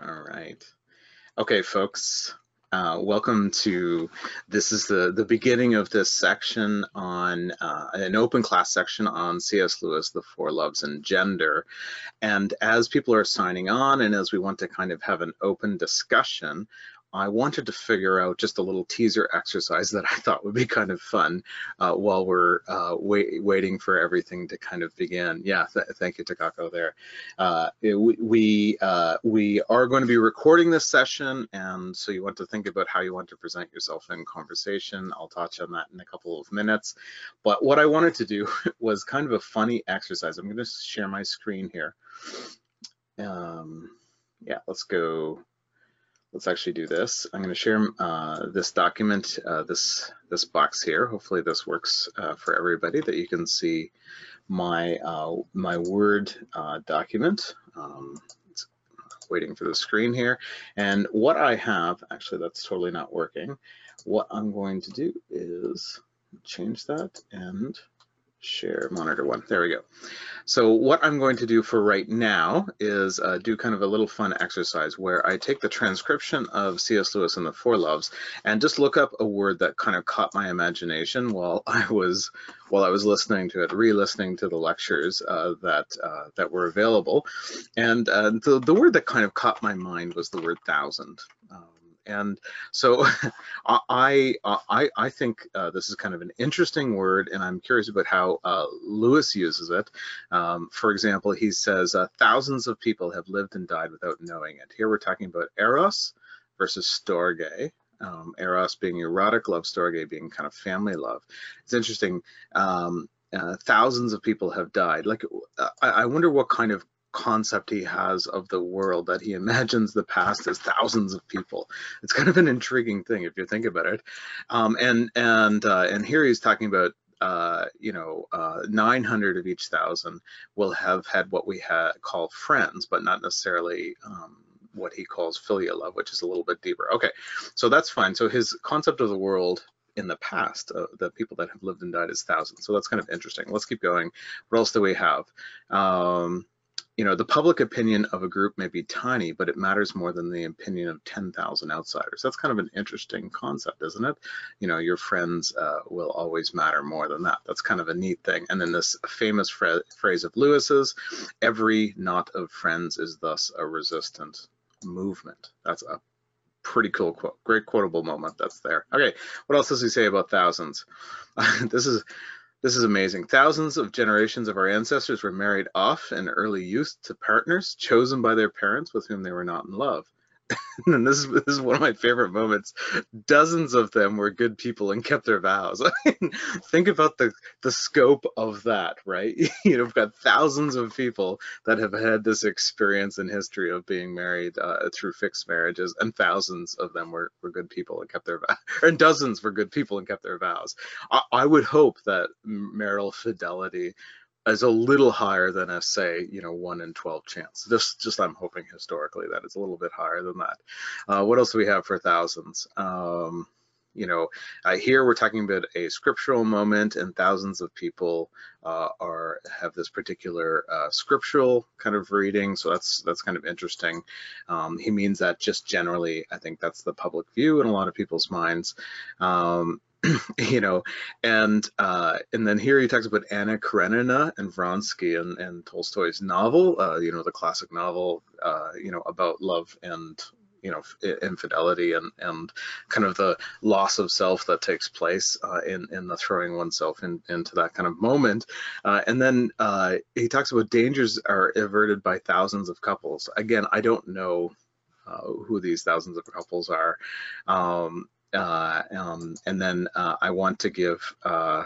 All right. Okay, folks, uh, welcome to, this is the, the beginning of this section on uh, an open class section on C.S. Lewis, The Four Loves and Gender. And as people are signing on and as we want to kind of have an open discussion, I wanted to figure out just a little teaser exercise that I thought would be kind of fun uh, while we're uh, wait, waiting for everything to kind of begin. Yeah, th thank you, Takako. There, uh, it, we uh, we are going to be recording this session, and so you want to think about how you want to present yourself in conversation. I'll touch on that in a couple of minutes. But what I wanted to do was kind of a funny exercise. I'm going to share my screen here. Um, yeah, let's go let's actually do this. I'm going to share uh, this document, uh, this this box here. Hopefully this works uh, for everybody that you can see my uh, my Word uh, document. Um, waiting for the screen here. And what I have, actually that's totally not working. What I'm going to do is change that and share monitor one. There we go. So what I'm going to do for right now is uh, do kind of a little fun exercise where I take the transcription of C.S. Lewis and the Four Loves and just look up a word that kind of caught my imagination while I was while I was listening to it, re-listening to the lectures uh, that uh, that were available. And uh, the, the word that kind of caught my mind was the word thousand. And so I, I, I think uh, this is kind of an interesting word, and I'm curious about how uh, Lewis uses it. Um, for example, he says uh, thousands of people have lived and died without knowing it. Here we're talking about eros versus storge. Um, eros being erotic love, storge being kind of family love. It's interesting. Um, uh, thousands of people have died. Like, uh, I wonder what kind of concept he has of the world that he imagines the past as thousands of people. It's kind of an intriguing thing if you think about it. Um, and and uh, and here he's talking about uh, you know, uh, 900 of each thousand will have had what we ha call friends, but not necessarily um, what he calls filial love, which is a little bit deeper. Okay, so that's fine. So his concept of the world in the past, uh, the people that have lived and died is thousands. So that's kind of interesting. Let's keep going. What else do we have? Um, you know, the public opinion of a group may be tiny, but it matters more than the opinion of 10,000 outsiders. That's kind of an interesting concept, isn't it? You know, your friends uh, will always matter more than that. That's kind of a neat thing. And then this famous phrase of Lewis's, every knot of friends is thus a resistant movement. That's a pretty cool quote, great quotable moment that's there. Okay, what else does he say about thousands? this is this is amazing. Thousands of generations of our ancestors were married off in early youth to partners chosen by their parents with whom they were not in love. and this is, this is one of my favorite moments. Dozens of them were good people and kept their vows. think about the the scope of that, right? you know, we've got thousands of people that have had this experience in history of being married uh, through fixed marriages, and thousands of them were, were good people and kept their vows, and dozens were good people and kept their vows. I, I would hope that marital fidelity is a little higher than a say, you know, one in 12 chance. Just, just I'm hoping historically that it's a little bit higher than that. Uh, what else do we have for thousands? Um, you know, uh, here we're talking about a scriptural moment, and thousands of people uh, are have this particular uh, scriptural kind of reading. So that's that's kind of interesting. Um, he means that just generally, I think that's the public view in a lot of people's minds. Um, you know, and uh, and then here he talks about Anna Karenina and Vronsky and, and Tolstoy's novel, uh, you know, the classic novel, uh, you know, about love and you know infidelity and and kind of the loss of self that takes place uh, in in the throwing oneself in, into that kind of moment. Uh, and then uh, he talks about dangers are averted by thousands of couples. Again I don't know uh, who these thousands of couples are. Um, uh, um, and then uh, I want to give uh,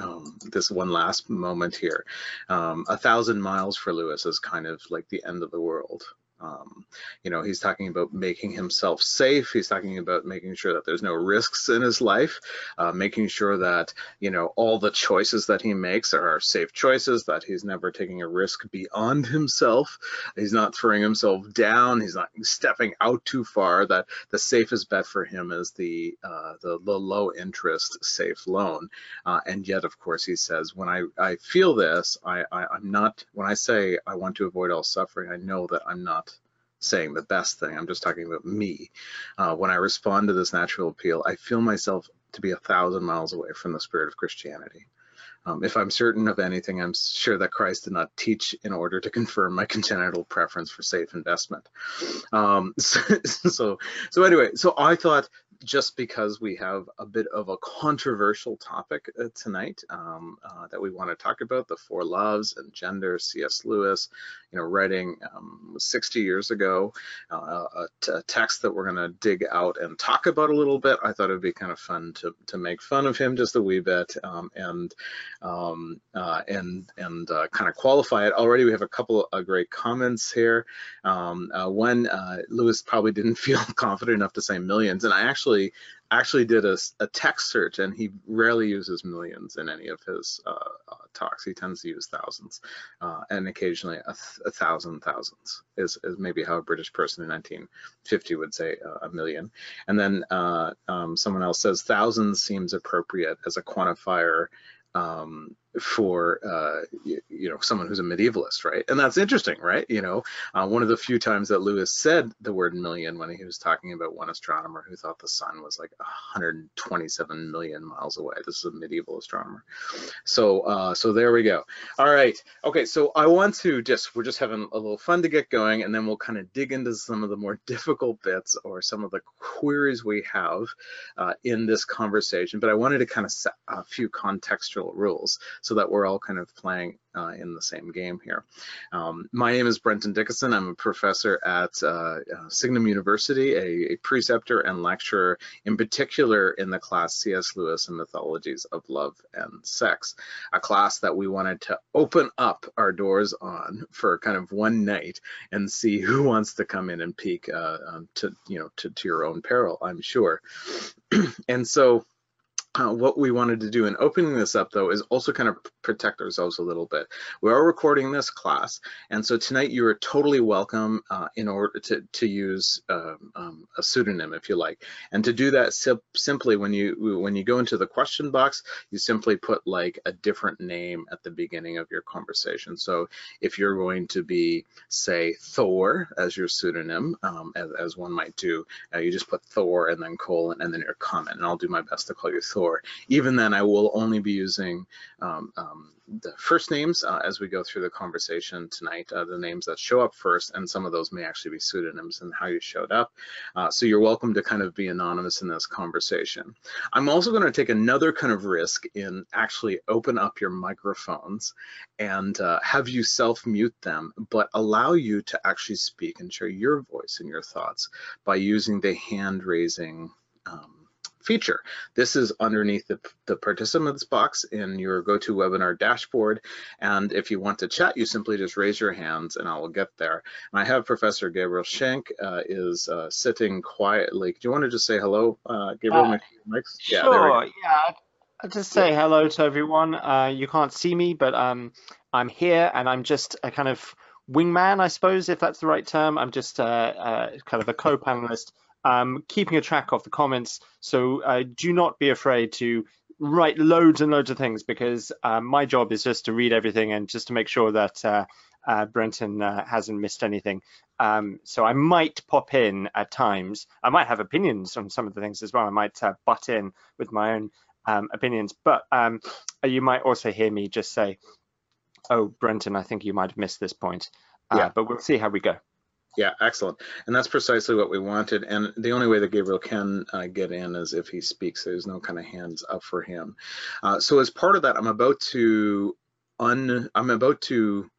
um, this one last moment here. Um, a thousand miles for Lewis is kind of like the end of the world. Um, you know, he's talking about making himself safe. He's talking about making sure that there's no risks in his life, uh, making sure that, you know, all the choices that he makes are safe choices, that he's never taking a risk beyond himself. He's not throwing himself down. He's not stepping out too far, that the safest bet for him is the, uh, the, the, low interest safe loan. Uh, and yet, of course, he says, when I, I feel this, I, I, I'm not, when I say I want to avoid all suffering, I know that I'm not saying the best thing. I'm just talking about me. Uh, when I respond to this natural appeal, I feel myself to be a thousand miles away from the spirit of Christianity. Um, if I'm certain of anything, I'm sure that Christ did not teach in order to confirm my congenital preference for safe investment. Um, so, so, so anyway, so I thought just because we have a bit of a controversial topic uh, tonight um, uh, that we want to talk about, the four loves and gender, C.S. Lewis, you know, writing um, 60 years ago, uh, a, text that we're going to dig out and talk about a little bit. I thought it would be kind of fun to, to make fun of him just a wee bit um, and um, uh, and and uh, kind of qualify it. Already we have a couple of great comments here. Um, uh, one, Lewis probably didn't feel confident enough to say millions, and I actually actually did a, a, text search and he rarely uses millions in any of his uh, uh, talks. He tends to use thousands uh, and occasionally a, th a, thousand thousands is, is maybe how a British person in 1950 would say uh, a million. And then uh, um, someone else says thousands seems appropriate as a quantifier um, for uh, you, you, know someone who's a medievalist, right? And that's interesting, right? You know, uh, one of the few times that Lewis said the word million when he was talking about one astronomer who thought the sun was like 127 million miles away. This is a medieval astronomer. So uh, so there we go. All right. Okay. So I want to just we're just having a little fun to get going, and then we'll kind of dig into some of the more difficult bits or some of the queries we have uh, in this conversation. But I wanted to kind of set a few contextual rules so that we're all kind of playing uh, in the same game here. Um, my name is Brenton Dickieson. I'm a professor at uh, uh Signum University, a, a, preceptor and lecturer, in particular in the class C.S. Lewis and Mythologies of Love and Sex, a class that we wanted to open up our doors on for kind of one night and see who wants to come in and peek uh, um, to, you know, to, to your own peril, I'm sure. and so uh, what we wanted to do in opening this up though is also kind of protect ourselves a little bit. We are recording this class and so tonight you are totally welcome uh, in order to, to use um, um, a pseudonym if you like. And to do that sim simply when you when you go into the question box you simply put like a different name at the beginning of your conversation. So if you're going to be say Thor as your pseudonym um, as, as, one might do uh, you just put Thor and then colon and then your comment and I'll do my best to call you Thor even then, I will only be using um, um, the first names uh, as we go through the conversation tonight, uh, the names that show up first, and some of those may actually be pseudonyms and how you showed up. Uh, so you're welcome to kind of be anonymous in this conversation. I'm also going to take another kind of risk in actually open up your microphones and uh, have you self-mute them, but allow you to actually speak and share your voice and your thoughts by using the hand raising um, feature. This is underneath the, the participants box in your GoToWebinar dashboard. And if you want to chat, you simply just raise your hands and I will get there. And I have Professor Gabriel Schenk uh, is uh, sitting quietly. Do you want to just say hello, uh, Gabriel? Uh? Yeah, sure, yeah. I'll just say yeah. hello to everyone. Uh, you can't see me, but um, I'm here and I'm just a kind of wingman, I suppose, if that's the right term. I'm just uh, uh, kind of a co-panelist um, keeping a track of the comments. So uh, do not be afraid to write loads and loads of things because uh, my job is just to read everything and just to make sure that uh, uh Brenton uh, hasn't missed anything. Um, so I might pop in at times. I might have opinions on some of the things as well. I might uh, butt in with my own um, opinions, but um, you might also hear me just say, oh, Brenton, I think you might have missed this point. yeah. But we'll see how we go. Yeah, excellent. And that's precisely what we wanted. And the only way that Gabriel can uh, get in is if he speaks. There's no kind of hands up for him. Uh, so as part of that, I'm about to un I'm about to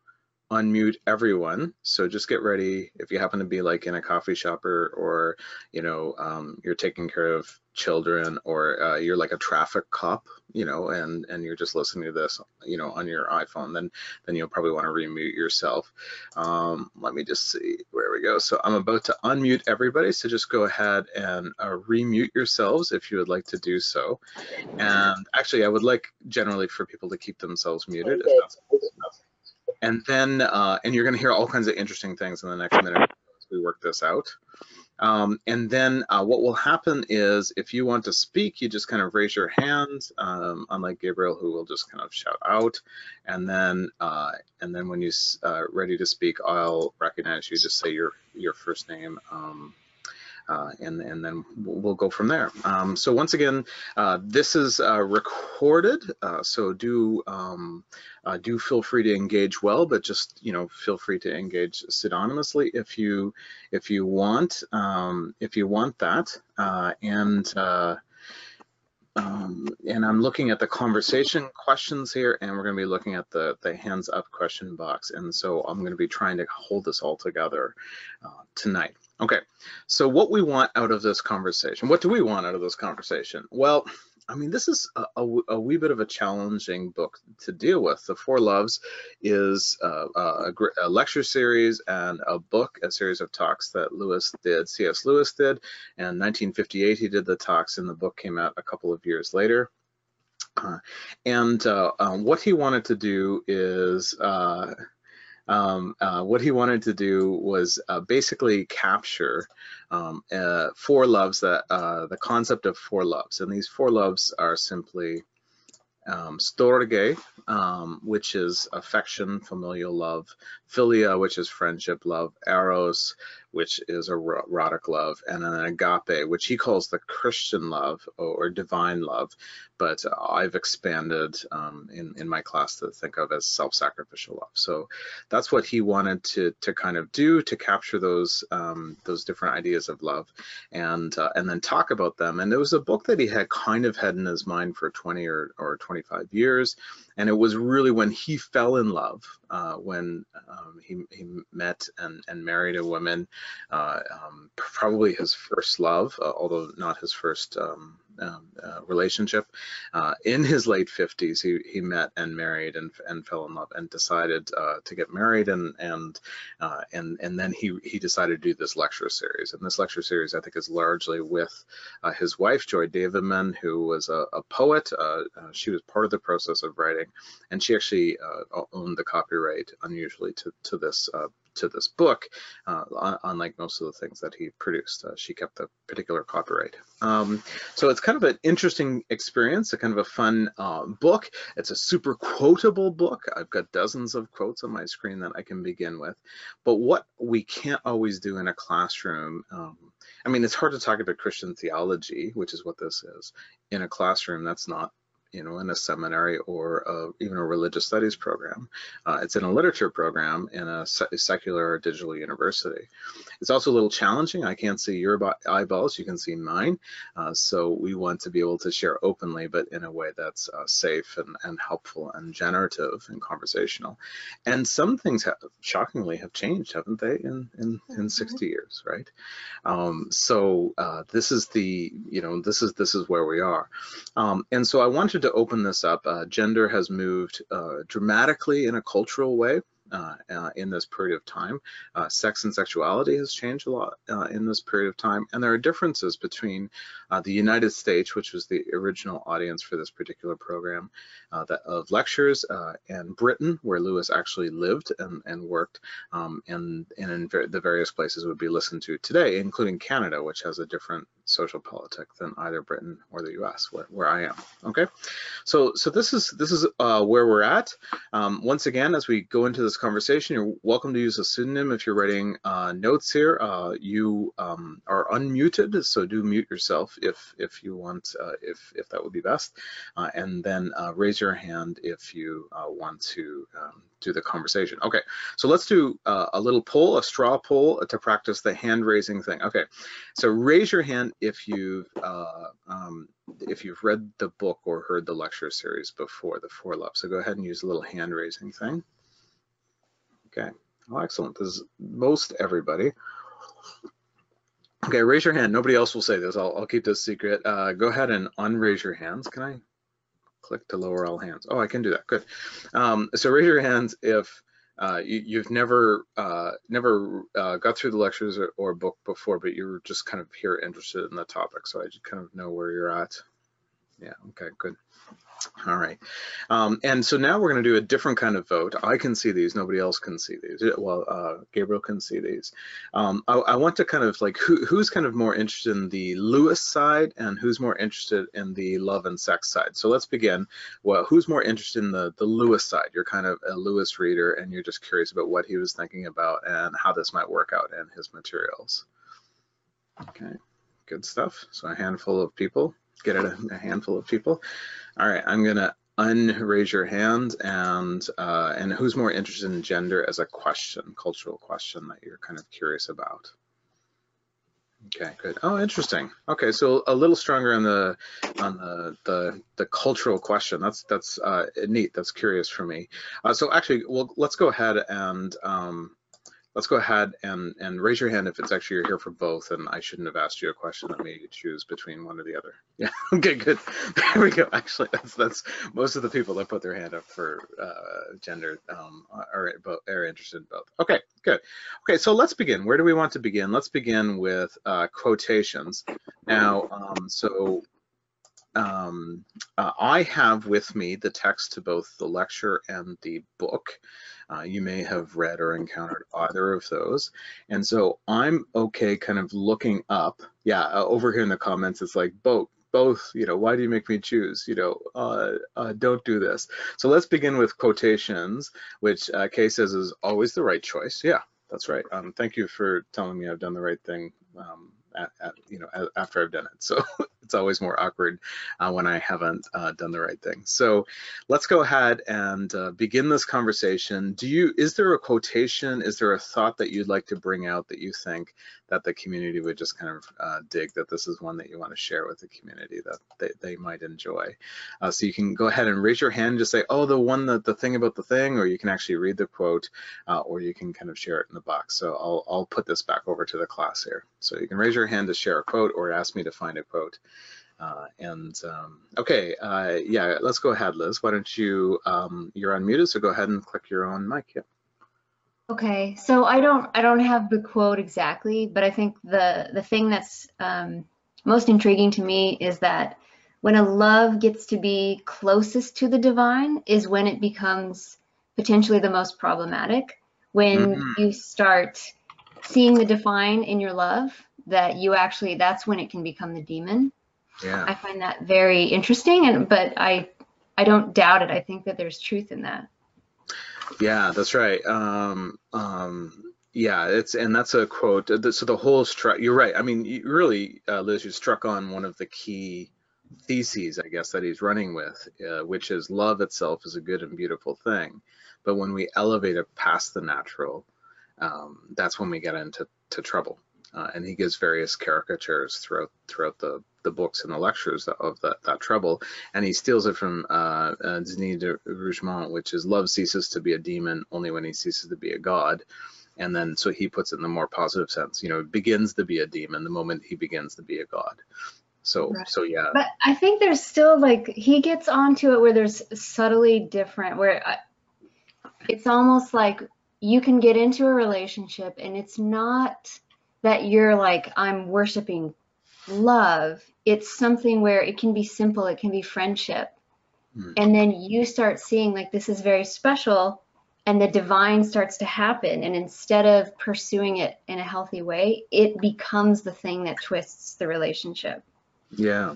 unmute everyone. So just get ready if you happen to be like in a coffee shop or, or you know, um, you're taking care of children or uh, you're like a traffic cop, you know, and, and you're just listening to this, you know, on your iPhone, then, then you'll probably want to remute yourself. Um, let me just see where we go. So I'm about to unmute everybody. So just go ahead and uh, remute yourselves if you would like to do so. And actually, I would like generally for people to keep themselves muted. If that's, and then, uh, and you're going to hear all kinds of interesting things in the next minute as we work this out. Um, and then uh, what will happen is if you want to speak, you just kind of raise your hand, um, unlike Gabriel, who will just kind of shout out. And then uh, and then when you're uh, ready to speak, I'll recognize you. Just say your your first name. Um, uh, and, and then we'll go from there. Um, so once again, uh, this is uh, recorded, uh, so do um, uh, do feel free to engage well, but just you know feel free to engage pseudonymously if you if you want um, if you want that. Uh, and um, and I'm looking at the conversation questions here, and we're going to be looking at the, the hands up question box. And so I'm going to be trying to hold this all together uh, tonight. Okay, so what we want out of this conversation, what do we want out of this conversation? Well, I mean, this is a, a, a, wee bit of a challenging book to deal with. The Four Loves is uh, a, a, lecture series and a book, a series of talks that Lewis did, C.S. Lewis did. And 1958, he did the talks, and the book came out a couple of years later. Uh, and uh, um, what he wanted to do is uh, um, uh, what he wanted to do was uh, basically capture um, uh, four loves that uh, the concept of four loves, and these four loves are simply um, storge, um, which is affection, familial love, philia, which is friendship love, eros, which is erotic love, and an agape, which he calls the Christian love or divine love, but I've expanded um, in, in my class to think of as self-sacrificial love. So that's what he wanted to, to kind of do to capture those um, those different ideas of love and uh, and then talk about them. And it was a book that he had kind of had in his mind for 20 or, or 25 years. And it was really when he fell in love, uh, when um, he, he met and, and married a woman uh, um, probably his first love, uh, although not his first um, um, relationship. Uh, in his late 50s, he, he met and married and, and fell in love and decided uh, to get married and and uh, and and then he he decided to do this lecture series. And this lecture series, I think, is largely with uh, his wife Joy Davidman, who was a, a poet. Uh, she was part of the process of writing, and she actually owned the copyright, unusually to to this to this book, uh, unlike most of the things that he produced. Uh, she kept the particular copyright. Um, so it's kind of an interesting experience, a kind of a fun uh, book. It's a super quotable book. I've got dozens of quotes on my screen that I can begin with. But what we can't always do in a classroom, um, I mean, it's hard to talk about Christian theology, which is what this is, in a classroom. That's not you know, in a seminary or uh, even a religious studies program. Uh, it's in a literature program in a secular or digital university. It's also a little challenging. I can't see your eyeballs, you can see mine. Uh, so we want to be able to share openly, but in a way that's uh, safe and, and helpful and generative and conversational. And some things have, shockingly have changed, haven't they, in, in, in mm-hmm. 60 years, right? Um, so uh, this is the, you know, this is, this is where we are. Um, and so I wanted to open this up. Uh, gender has moved uh, dramatically in a cultural way uh, uh, in this period of time. Uh, sex and sexuality has changed a lot in this period of time, and there are differences between the United States, which was the original audience for this particular program that, of lectures, and Britain, where Lewis actually lived and, and worked, um, and, and in the various places would be listened to today, including Canada, which has a different social politic than either Britain or the U.S., where, where I am. Okay, so so this is this is where we're at. Um, once again, as we go into this conversation. You're welcome to use a pseudonym if you're writing uh, notes here. Uh, you um, are unmuted, so do mute yourself if if you want, uh, if if that would be best, uh, and then uh, raise your hand if you uh, want to um, do the conversation. Okay, so let's do a little poll, a straw poll to practice the hand raising thing. Okay, so raise your hand if you've um, if you've read the book or heard the lecture series before, the four loves. So go ahead and use a little hand raising thing. Okay, well, excellent. This is most everybody. Okay, raise your hand. Nobody else will say this. I'll, I'll keep this secret. Uh, go ahead and unraise your hands. Can I click to lower all hands? Oh, I can do that. Good. Um, so raise your hands if uh, you, have never uh, never uh, got through the lectures or, or, book before, but you're just kind of here interested in the topic. So I just kind of know where you're at. Yeah, okay, good. All right. Um, and so now we're going to do a different kind of vote. I can see these. Nobody else can see these. Well, uh, Gabriel can see these. Um, I, I, want to kind of like who, who's kind of more interested in the Lewis side and who's more interested in the love and sex side. So let's begin. Well, who's more interested in the, the Lewis side? You're kind of a Lewis reader and you're just curious about what he was thinking about and how this might work out in his materials. Okay, good stuff. So a handful of people get it a, a handful of people. All right, I'm gonna unraise your hand and uh, and who's more interested in gender as a question, cultural question that you're kind of curious about. Okay, good. Oh, interesting. Okay, so a little stronger on the on the the, the cultural question. That's that's uh, neat. That's curious for me. Uh, so actually, well, let's go ahead and um, let's go ahead and, and raise your hand if it's actually you're here for both and I shouldn't have asked you a question that made you choose between one or the other. Yeah, okay, good. There we go. Actually, that's that's most of the people that put their hand up for uh, gender um, are, are interested in both. Okay, good. Okay, so let's begin. Where do we want to begin? Let's begin with uh, quotations. Now, um, so um, uh, I have with me the text to both the lecture and the book. Uh, you may have read or encountered either of those. And so I'm okay kind of looking up. Yeah, uh, over here in the comments, it's like both, both, you know, why do you make me choose? You know, uh, uh, don't do this. So let's begin with quotations, which uh, Kay says is always the right choice. Yeah, that's right. Um, thank you for telling me I've done the right thing. Um, at, at, you know after I've done it. So it's always more awkward uh, when I haven't uh, done the right thing. So let's go ahead and uh, begin this conversation. Do you is there a quotation? Is there a thought that you'd like to bring out that you think that the community would just kind of uh, dig that this is one that you want to share with the community that they, they might enjoy? Uh, so you can go ahead and raise your hand and just say, oh, the one that the thing about the thing, or you can actually read the quote, uh, or you can kind of share it in the box. So I'll, I'll put this back over to the class here. So you can raise your hand to share a quote or ask me to find a quote. Uh, and um, okay, uh, yeah, let's go ahead, Liz. Why don't you, um, you're unmuted, so go ahead and click your own mic. Yeah. Okay, so I don't I don't have the quote exactly, but I think the the thing that's um, most intriguing to me is that when a love gets to be closest to the divine is when it becomes potentially the most problematic. When mm-hmm. you start seeing the divine in your love, that you actually that's when it can become the demon. Yeah. I find that very interesting, and but I I don't doubt it. I think that there's truth in that. Yeah, that's right. Um, um, yeah, it's and that's a quote. So the whole struck. You're right. I mean, you really, uh, Liz, you struck on one of the key theses, I guess, that he's running with, uh, which is love itself is a good and beautiful thing, but when we elevate it past the natural, um, that's when we get into to trouble. Uh, and he gives various caricatures throughout throughout the the books and the lectures of that, that trouble. And he steals it from uh, uh, Denis de Rougemont, which is love ceases to be a demon only when he ceases to be a god. And then so he puts it in the more positive sense, you know, begins to be a demon the moment he begins to be a god. So, right. so yeah. But I think there's still like, he gets onto it where there's subtly different, where I, it's almost like you can get into a relationship and it's not that you're like, I'm worshiping love, it's something where it can be simple, it can be friendship. Mm. And then you start seeing like this is very special and the divine starts to happen. And instead of pursuing it in a healthy way, it becomes the thing that twists the relationship. Yeah.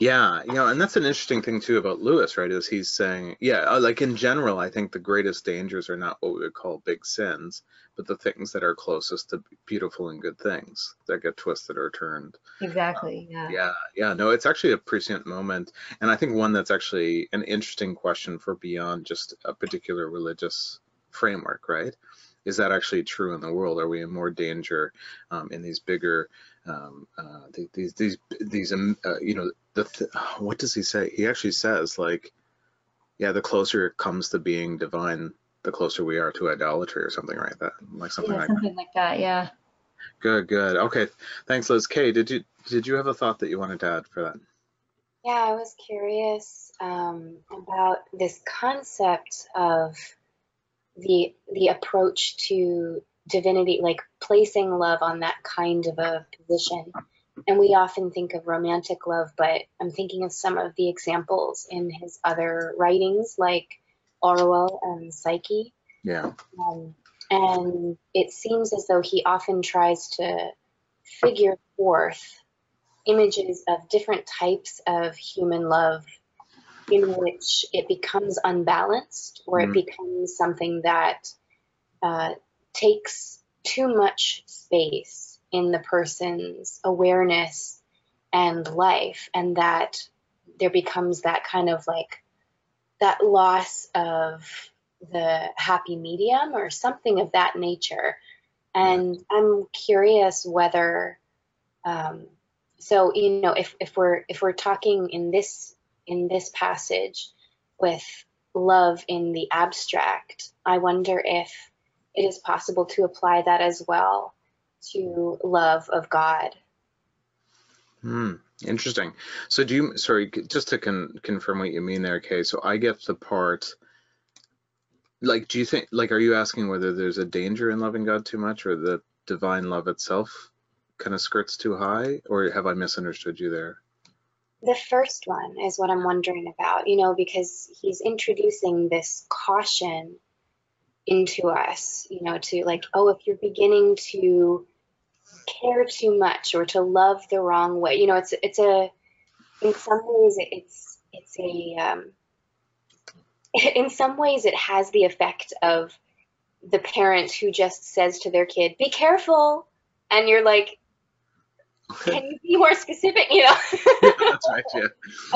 Yeah, you know, and that's an interesting thing too about Lewis, right? Is he's saying, yeah, uh, like in general, I think the greatest dangers are not what we would call big sins, but the things that are closest to beautiful and good things that get twisted or turned. Exactly. Um, yeah. Yeah. Yeah. No, it's actually a prescient moment, and I think one that's actually an interesting question for beyond just a particular religious framework, right? Is that actually true in the world? Are we in more danger um, in these bigger um, uh, these these these um, uh, you know the th what does he say? He actually says like, yeah, the closer it comes to being divine, the closer we are to idolatry or something like that, like something yeah, like something that. like that. Yeah. Good, good. Okay, thanks, Liz. Kay, did you did you have a thought that you wanted to add for that? Yeah, I was curious um, about this concept of the the approach to divinity, like placing love on that kind of a position. and we often think of romantic love, but I'm thinking of some of the examples in his other writings, like Orual and Psyche. Yeah. Um, and it seems as though he often tries to figure forth images of different types of human love in which it becomes unbalanced or Mm. it becomes something that uh, takes too much space in the person's awareness and life, and that there becomes that kind of like that loss of the happy medium or something of that nature. And I'm curious whether, um, so you know, if, if we're if we're talking in this in this passage with love in the abstract, I wonder if it is possible to apply that as well to love of God. Hmm. Interesting. So do you, sorry, just to con confirm what you mean there, Kay. So I get the part, like, do you think, like, are you asking whether there's a danger in loving God too much or the divine love itself kind of skirts too high? Or have I misunderstood you there? The first one is what I'm wondering about, you know, because he's introducing this caution into us, you know, to like, oh, if you're beginning to care too much or to love the wrong way, you know, it's it's a in some ways it's it's a um, in some ways it has the effect of the parent who just says to their kid, "Be careful," and you're like, "Can you be more specific?" You know. Yeah, that's right. Yeah.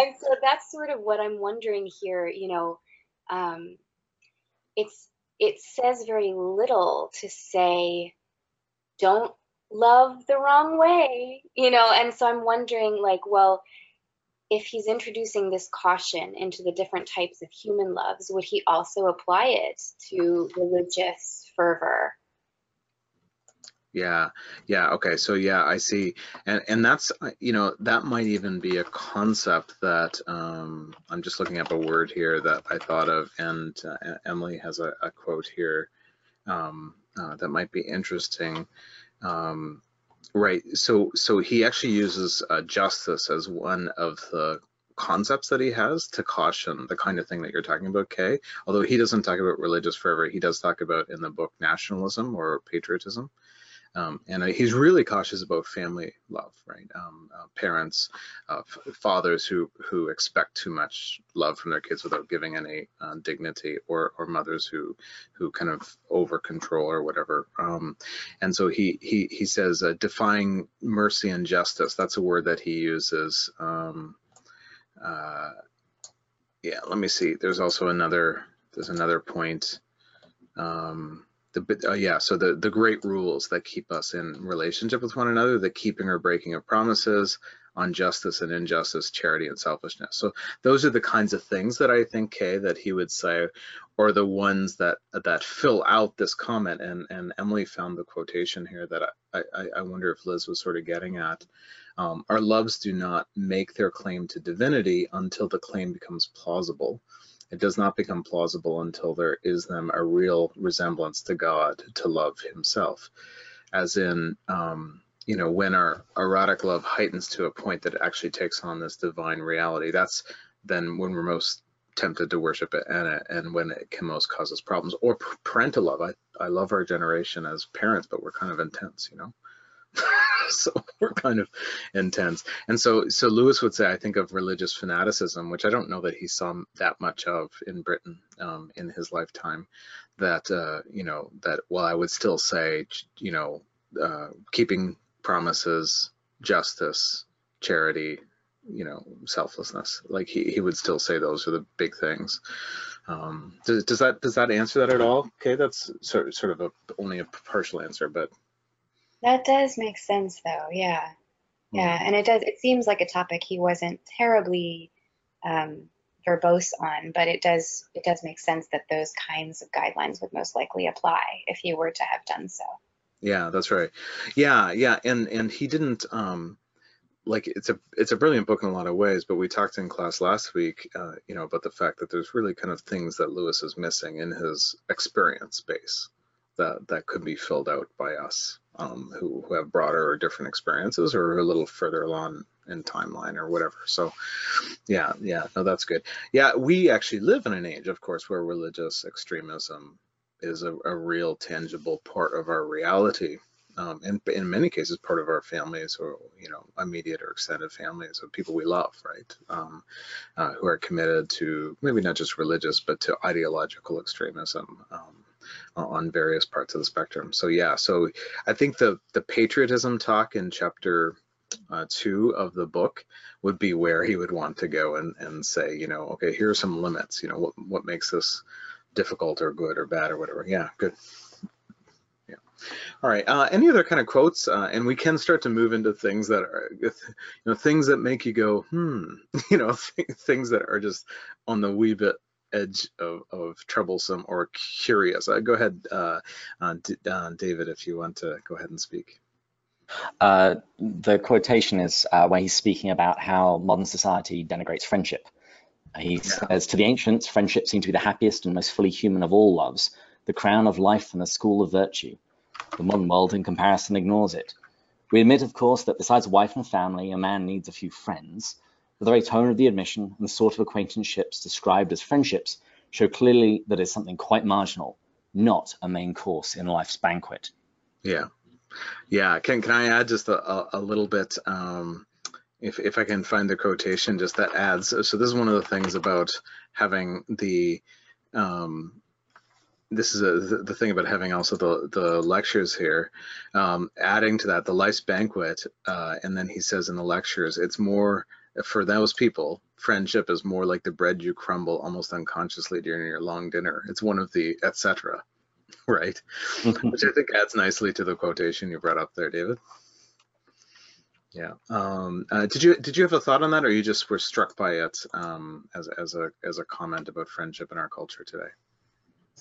and so that's sort of what I'm wondering here. You know, um, it's it says very little to say, don't love the wrong way. You know, and so I'm wondering, like, well, if he's introducing this caution into the different types of human loves, would he also apply it to religious fervor? Yeah, yeah, okay. So yeah, I see. And and that's uh, you know, that might even be a concept that um I'm just looking up a word here that I thought of and uh, Emily has a, a quote here um uh, that might be interesting. Um right. So so he actually uses uh, justice as one of the concepts that he has to caution the kind of thing that you're talking about, Kay. Although he doesn't talk about religious fervor, he does talk about in the book nationalism or patriotism. Um, and he's really cautious about family love, right? Um, uh, parents, uh, fathers who who expect too much love from their kids without giving any uh, dignity, or or mothers who who kind of over control or whatever. Um, and so he he he says uh, defying mercy and justice. That's a word that he uses. Um, uh, yeah, let me see. There's also another there's another point. Um, the uh, yeah so the the great rules that keep us in relationship with one another the keeping or breaking of promises on justice and injustice charity and selfishness. So those are the kinds of things that i think kay that he would say or the ones that that fill out this comment. And and emily found the quotation here that i i, I wonder if liz was sort of getting at. Um, our loves do not make their claim to divinity until the claim becomes plausible it does not become plausible until there is them a real resemblance to God, to love Himself. As in, um, you know, when our erotic love heightens to a point that it actually takes on this divine reality, that's then when we're most tempted to worship it and, and when it can most cause us problems. Or parental love. I, I love our generation as parents, but we're kind of intense, you know? so we're kind of intense. And so, so Lewis would say, I think of religious fanaticism, which I don't know that he saw that much of in Britain um, in his lifetime. That uh, you know, that well, I would still say, you know, uh, keeping promises, justice, charity, you know, selflessness. Like he, he would still say those are the big things. Um, does, does that does that answer that at all? Okay, that's sort sort of a only a partial answer, but That does make sense, though. Yeah. Yeah, and it does. It seems like a topic he wasn't terribly um, verbose on, but it does. It does make sense that those kinds of guidelines would most likely apply if he were to have done so. Yeah, that's right. Yeah, yeah, and and he didn't um like it's a it's a brilliant book in a lot of ways, but we talked in class last week, uh, you know, about the fact that there's really kind of things that Lewis is missing in his experience base that that could be filled out by us um, who, who have broader or different experiences or a little further along in timeline or whatever. So yeah, yeah, no, that's good. Yeah, we actually live in an age, of course, where religious extremism is a, a real tangible part of our reality. Um, and in many cases, part of our families or, you know, immediate or extended families of people we love, right? Um, uh, who are committed to maybe not just religious, but to ideological extremism. Um, on various parts of the spectrum. So yeah, so I think the the patriotism talk in chapter uh, two of the book would be where he would want to go and and say, you know, okay, here are some limits. You know, what what makes this difficult or good or bad or whatever. Yeah, good. Yeah. All right. Uh, any other kind of quotes? Uh, and we can start to move into things that are, you know, things that make you go, hmm. You know, th things that are just on the wee bit edge of, of troublesome or curious. Uh, go ahead, uh, David, if you want to go ahead and speak. Uh, the quotation is uh, where he's speaking about how modern society denigrates friendship. He yeah. says, To the ancients, friendship seemed to be the happiest and most fully human of all loves, the crown of life and the school of virtue. The modern world, in comparison, ignores it. We admit, of course, that besides wife and family, a man needs a few friends, the very tone of the admission and the sort of acquaintanceships described as friendships show clearly that it's something quite marginal, not a main course in life's banquet. Yeah. Yeah. Can, can I add just a, a, little bit? Um, if, if I can find the quotation, just that adds. So this is one of the things about having the, um, this is a, the, the thing about having also the, the lectures here, um, adding to that the life's banquet. Uh, and then he says in the lectures, it's more for those people, friendship is more like the bread you crumble almost unconsciously during your long dinner. It's one of the etc. Right, mm-hmm. which I think adds nicely to the quotation you brought up there, David. Yeah. Um, uh, did you did you have a thought on that, or you just were struck by it um, as as a as a comment about friendship in our culture today?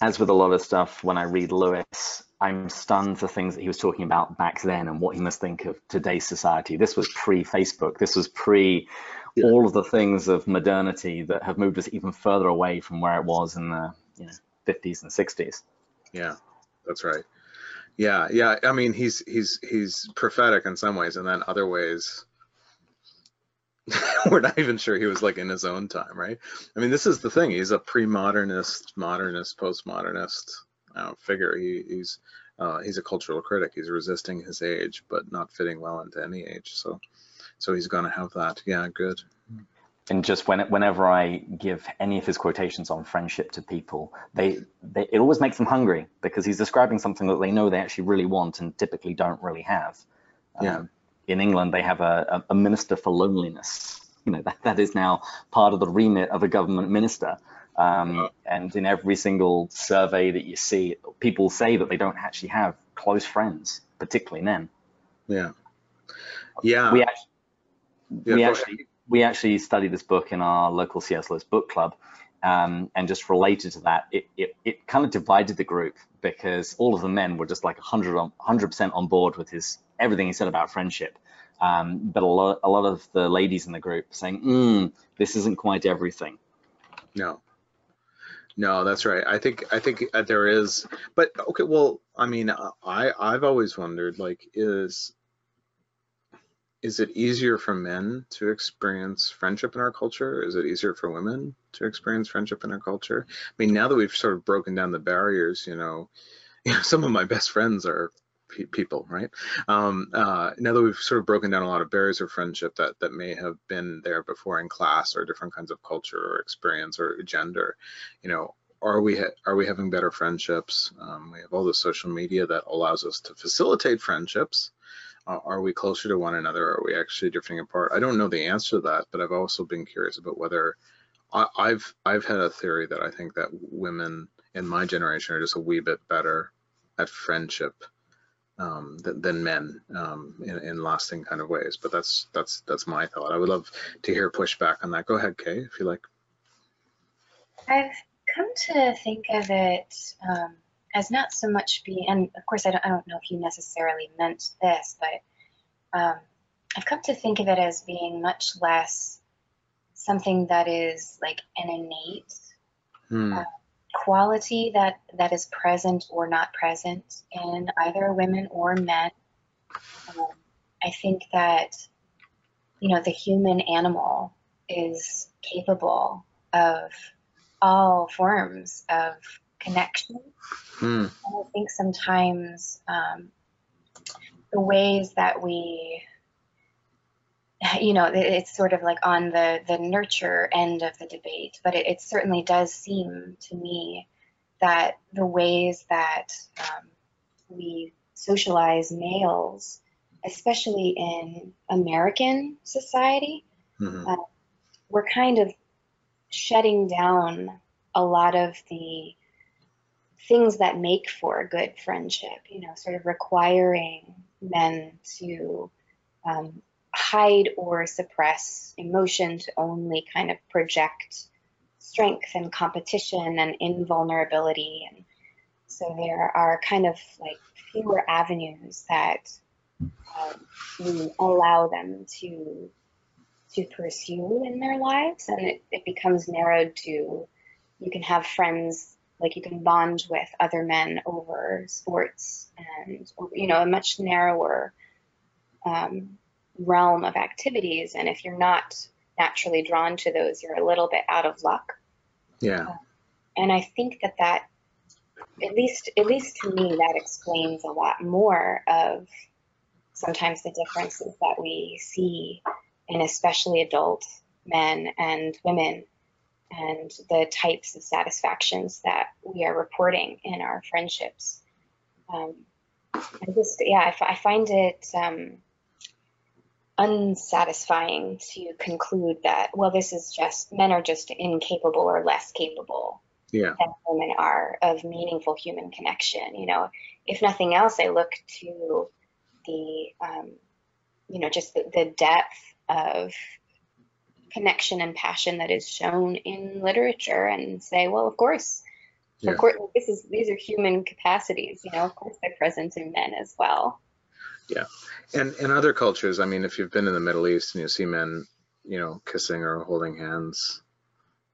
As with a lot of stuff, when I read Lewis, I'm stunned for things that he was talking about back then and what he must think of today's society. This was pre-Facebook. This was pre yeah. all of the things of modernity that have moved us even further away from where it was in the you know 50s and 60s. Yeah, that's right. Yeah, yeah. I mean, he's he's he's prophetic in some ways, and then other ways we're not even sure he was like in his own time, right? I mean, this is the thing. He's a pre-modernist, modernist, postmodernist uh, figure. He, he's uh, he's a cultural critic. He's resisting his age, but not fitting well into any age. So, so he's going to have that. Yeah, good. And just when, whenever I give any of his quotations on friendship to people, they, they it always makes them hungry because he's describing something that they know they actually really want and typically don't really have. Yeah. In England, they have a, a, minister for loneliness. You know, that, that is now part of the remit of a government minister. Um, and in every single survey that you see, people say that they don't actually have close friends, particularly men. Yeah. Yeah. We actually, yeah, we actually, we actually studied this book in our local C.S. Lewis book club. Um, and just related to that, it, it, it kind of divided the group because all of the men were just like hundred on 100% on board with his everything he said about friendship. Um, but a lot, a lot of the ladies in the group saying, mm, this isn't quite everything. No, no, that's right. I think I think there is, but okay. Well, I mean, I I've always wondered, like, is is it easier for men to experience friendship in our culture? Is it easier for women to experience friendship in our culture? I mean, now that we've sort of broken down the barriers, you know, you know, some of my best friends are pe people, right? Um, uh, now that we've sort of broken down a lot of barriers of friendship that that may have been there before in class or different kinds of culture or experience or gender, you know, are we are we having better friendships? Um, we have all the social media that allows us to facilitate friendships. Uh, are we closer to one another? Are we actually drifting apart? I don't know the answer to that, but I've also been curious about whether I've I've had a theory that I think that women in my generation are just a wee bit better at friendship um, than, than, men um, in, in, lasting kind of ways. But that's that's that's my thought. I would love to hear pushback on that. Go ahead, Kay, if you like. I've come to think of it um, as not so much being, and of course I don't, I don't know if you necessarily meant this, but um, I've come to think of it as being much less something that is like an innate. Hmm. Uh, quality that that is present or not present in either women or men. Um, I think that you know the human animal is capable of all forms of connection. Hmm. And I think sometimes um, the ways that we you know, it's sort of like on the, the nurture end of the debate, but it, it certainly does seem to me that the ways that um, we socialize males, especially in American society, Mhm. uh, we're kind of shutting down a lot of the things that make for a good friendship, you know, sort of requiring men to um, hide or suppress emotion to only kind of project strength and competition and invulnerability. And so there are kind of like fewer avenues that um, we allow them to to pursue in their lives and it, it becomes narrowed to you can have friends like you can bond with other men over sports and you know a much narrower um, realm of activities and if you're not naturally drawn to those you're a little bit out of luck Yeah. and i think that that at least at least to me that explains a lot more of sometimes the differences that we see in especially adult men and women and the types of satisfactions that we are reporting in our friendships um, I just yeah I, I find it um, unsatisfying to conclude that well this is just men are just incapable or less capable Yeah. than women are of meaningful human connection you know if nothing else i look to the um, you know just the, the depth of connection and passion that is shown in literature and say well of course Yeah. of course this is these are human capacities you know of course they're present in men as well Yeah, and in other cultures, I mean, if you've been in the Middle East and you see men, you know, kissing or holding hands,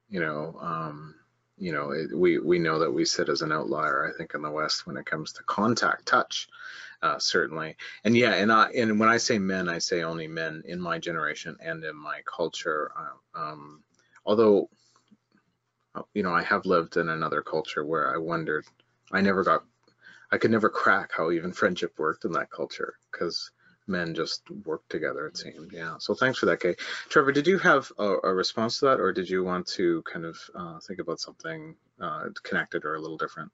you know, um, you know, it, we we know that we sit as an outlier. I think in the West when it comes to contact, touch, uh, certainly. And yeah, and I and when I say men, I say only men in my generation and in my culture. Uh, um, although, uh, you know, I have lived in another culture where I wondered. I never got. I could never crack how even friendship worked in that culture because men just work together it seemed yeah so thanks for that kay trevor did you have a, a response to that or did you want to kind of uh, think about something uh, connected or a little different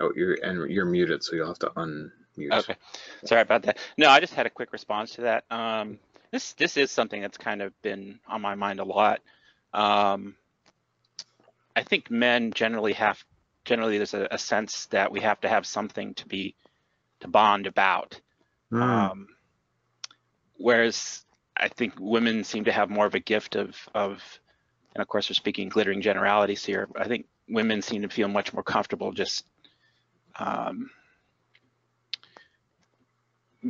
oh you're and you're muted so you'll have to unmute Okay, sorry about that. No, I just had a quick response to that. Um, this this is something that's kind of been on my mind a lot. Um, I think men generally have generally there's a, a sense that we have to have something to be to bond about. Mm, Um, whereas I think women seem to have more of a gift of of, and of course we're speaking glittering generalities here. I think women seem to feel much more comfortable just um,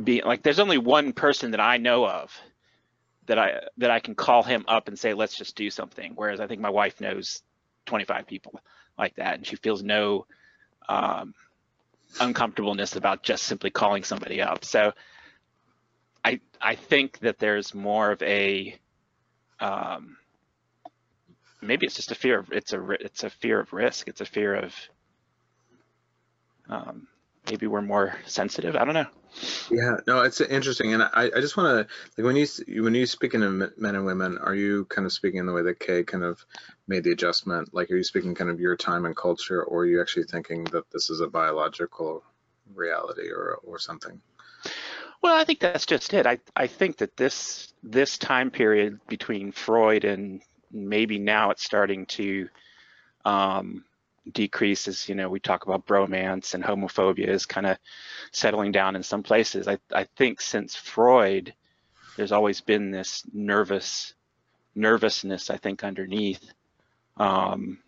be like there's only one person that I know of that I that I can call him up and say let's just do something whereas I think my wife knows 25 people like that. And she feels no um, uncomfortableness about just simply calling somebody up. So I I think that there's more of a um, maybe it's just a fear of it's a it's a fear of risk. It's a fear of um, maybe we're more sensitive. I don't know. Yeah no it's interesting and i, I just want to like when you when you speaking of men and women are you kind of speaking in the way that kay kind of made the adjustment? Like are you speaking kind of your time and culture or are you actually thinking that this is a biological reality or or something? Well, I think that's just it. I, I think that this this time period between Freud and maybe now it's starting to um, decrease as you know we talk about bromance and homophobia is kind of settling down in some places. I, I think since Freud, there's always been this nervous nervousness. I think underneath. Um,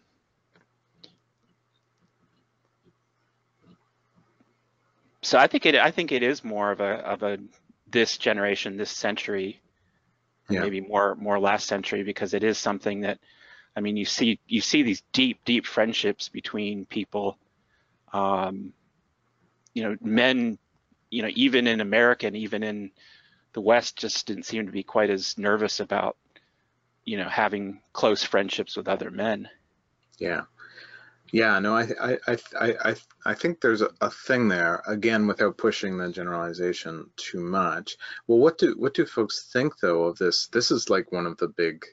so I think it I think it is more of a of a this generation, this century, Yeah. maybe more more last century, because it is something that I mean, you see you see these deep, deep friendships between people. Um, you know, men, you know, even in America and even in the West, just didn't seem to be quite as nervous about, you know, having close friendships with other men. Yeah. Yeah, no, I, I, I, I, I think there's a, a, thing there again without pushing the generalization too much. Well, what do what do folks think though of this? This is like one of the big,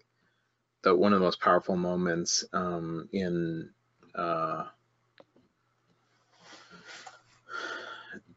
the one of the most powerful moments um, in uh,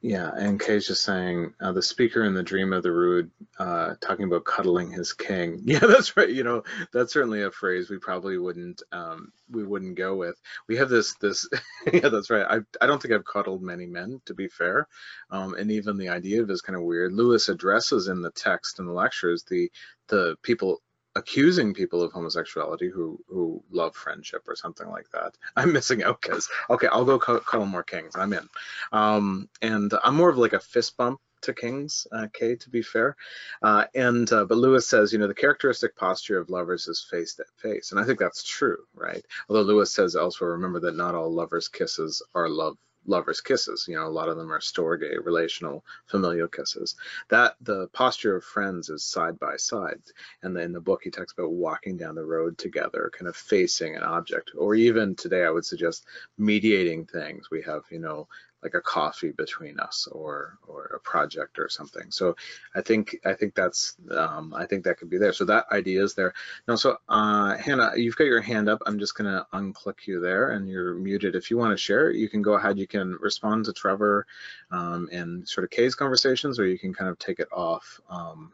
Yeah, and Kay's just saying uh, the speaker in the Dream of the Rood uh, talking about cuddling his king. Yeah, that's right. You know, that's certainly a phrase we probably wouldn't um, we wouldn't go with. We have this this. yeah, that's right. I I don't think I've cuddled many men, to be fair, um, and even the idea of is kind of weird. Lewis addresses in the text and the lectures the the people accusing people of homosexuality who who love friendship or something like that. I'm missing out because okay, I'll go cuddle more kings. I'm in, um, and I'm more of like a fist bump to kings, uh, to be fair. Uh, and uh, but Lewis says, you know, the characteristic posture of lovers is face to face, and I think that's true, right? Although Lewis says elsewhere, remember that not all lovers' kisses are love lovers kisses you know a lot of them are storge relational familial kisses. That the posture of friends is side by side. And in the book he talks about walking down the road together kind of facing an object. Or even today i would suggest mediating things. We have you know like a coffee between us or or a project or something. So I think I think that's um, I think that could be there. So that idea is there. Now, so uh, Hannah, you've got your hand up. I'm just gonna unclick you there, and you're muted. If you want to share, you can go ahead. You can respond to Trevor um, sort of Kay's conversations, or you can kind of take it off. Um,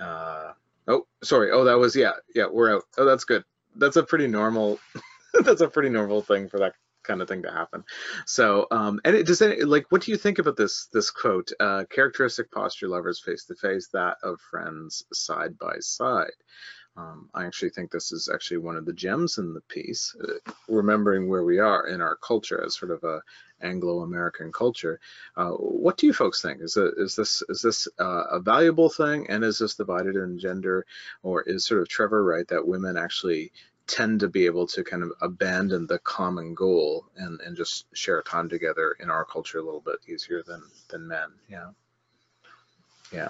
uh, oh, sorry. Oh, that was yeah, yeah. We're out. Oh, that's good. That's a pretty normal. that's a pretty normal thing for that kind of thing to happen. So, um, and it does it, like, what do you think about this this quote? Uh, characteristic posture lovers face to face, that of friends side by side. Um, I actually think this is actually one of the gems in the piece, uh, remembering where we are in our culture as sort of a Anglo-American culture. Uh, what do you folks think? Is, is this is this uh, a valuable thing, and is this divided in gender, or is sort of Trevor right that women actually tend to be able to kind of abandon the common goal and, and just share time together in our culture a little bit easier than than men. Yeah. Yeah.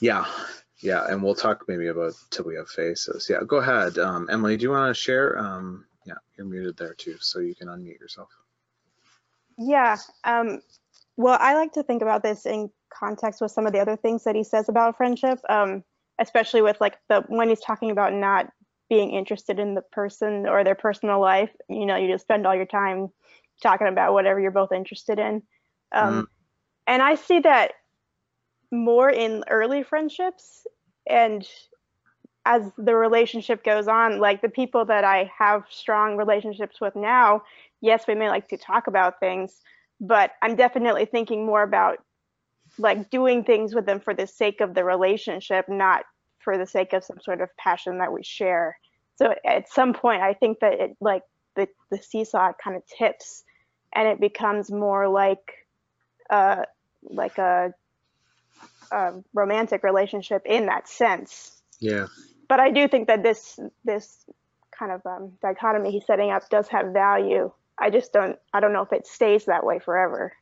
Yeah. Yeah. And we'll talk maybe about till we have faces. Yeah. Go ahead. Um, Emily, do you want to share? Um, yeah, you're muted there too, so you can unmute yourself. Yeah. Um, well, I like to think about this in context with some of the other things that he says about friendship, um, especially with like the when he's talking about not being interested in the person or their personal life. You know, you just spend all your time talking about whatever you're both interested in. Um, mm. And I see that more in early friendships. And as the relationship goes on, like the people that I have strong relationships with now, yes, we may like to talk about things, but I'm definitely thinking more about like doing things with them for the sake of the relationship, not for the sake of some sort of passion that we share. So at some point, I think that it like the the seesaw kind of tips, and it becomes more like, uh, like a, a romantic relationship in that sense. Yeah. But I do think that this this kind of um, dichotomy he's setting up does have value. I just don't I don't know if it stays that way forever.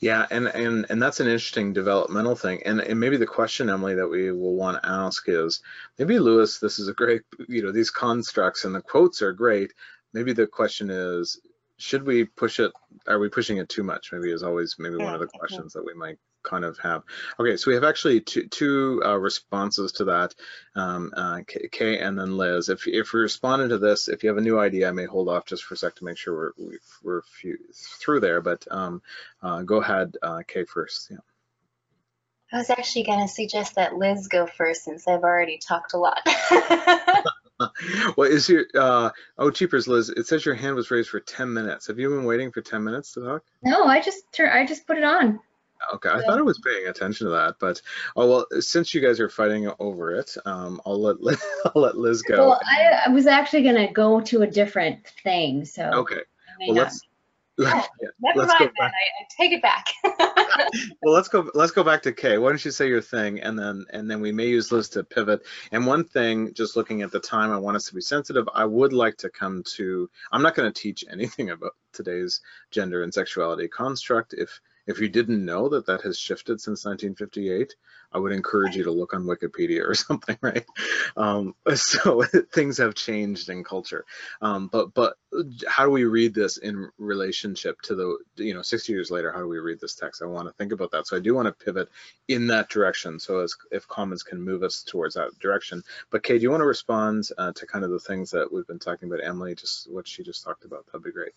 Yeah, and and and that's an interesting developmental thing. And and maybe the question, Emily, that we will want to ask is, maybe Lewis, this is a great, you know, these constructs and the quotes are great. Maybe the question is, should we push it? Are we pushing it too much? Maybe is always maybe one of the questions that we might kind of have. Okay, so we have actually two, two uh, responses to that, um, uh, Kay and then Liz. If, if we responded to this, if you have a new idea, I may hold off just for a sec to make sure we're, we're few, through there, but um, uh, go ahead, uh, Kay first. Yeah. I was actually going to suggest that Liz go first since I've already talked a lot. well, is your uh, oh cheapers, Liz? It says your hand was raised for 10 minutes. Have you been waiting for 10 minutes to talk? No, I just turn. I just put it on. Okay, I thought I was paying attention to that, but oh well. Since you guys are fighting over it, um, I'll let Liz, I'll let Liz go. Well, I, I was actually gonna go to a different thing, so okay. Well, let's yeah, Never let's mind go back. I, I take it back. well let's go let's go back to kay why don't you say your thing and then and then we may use liz to pivot and one thing just looking at the time i want us to be sensitive i would like to come to i'm not going to teach anything about today's gender and sexuality construct if if you didn't know that that has shifted since 1958 i would encourage you to look on wikipedia or something right? Um, so things have changed in culture. Um, but but how do we read this in relationship to the you know 60 years later how do we read this text? I want to think about that. So i do want to pivot in that direction. So as if comments can move us towards that direction. But kay do you want to respond uh, to kind of the things that we've been talking about? Emily just what she just talked about that'd be great.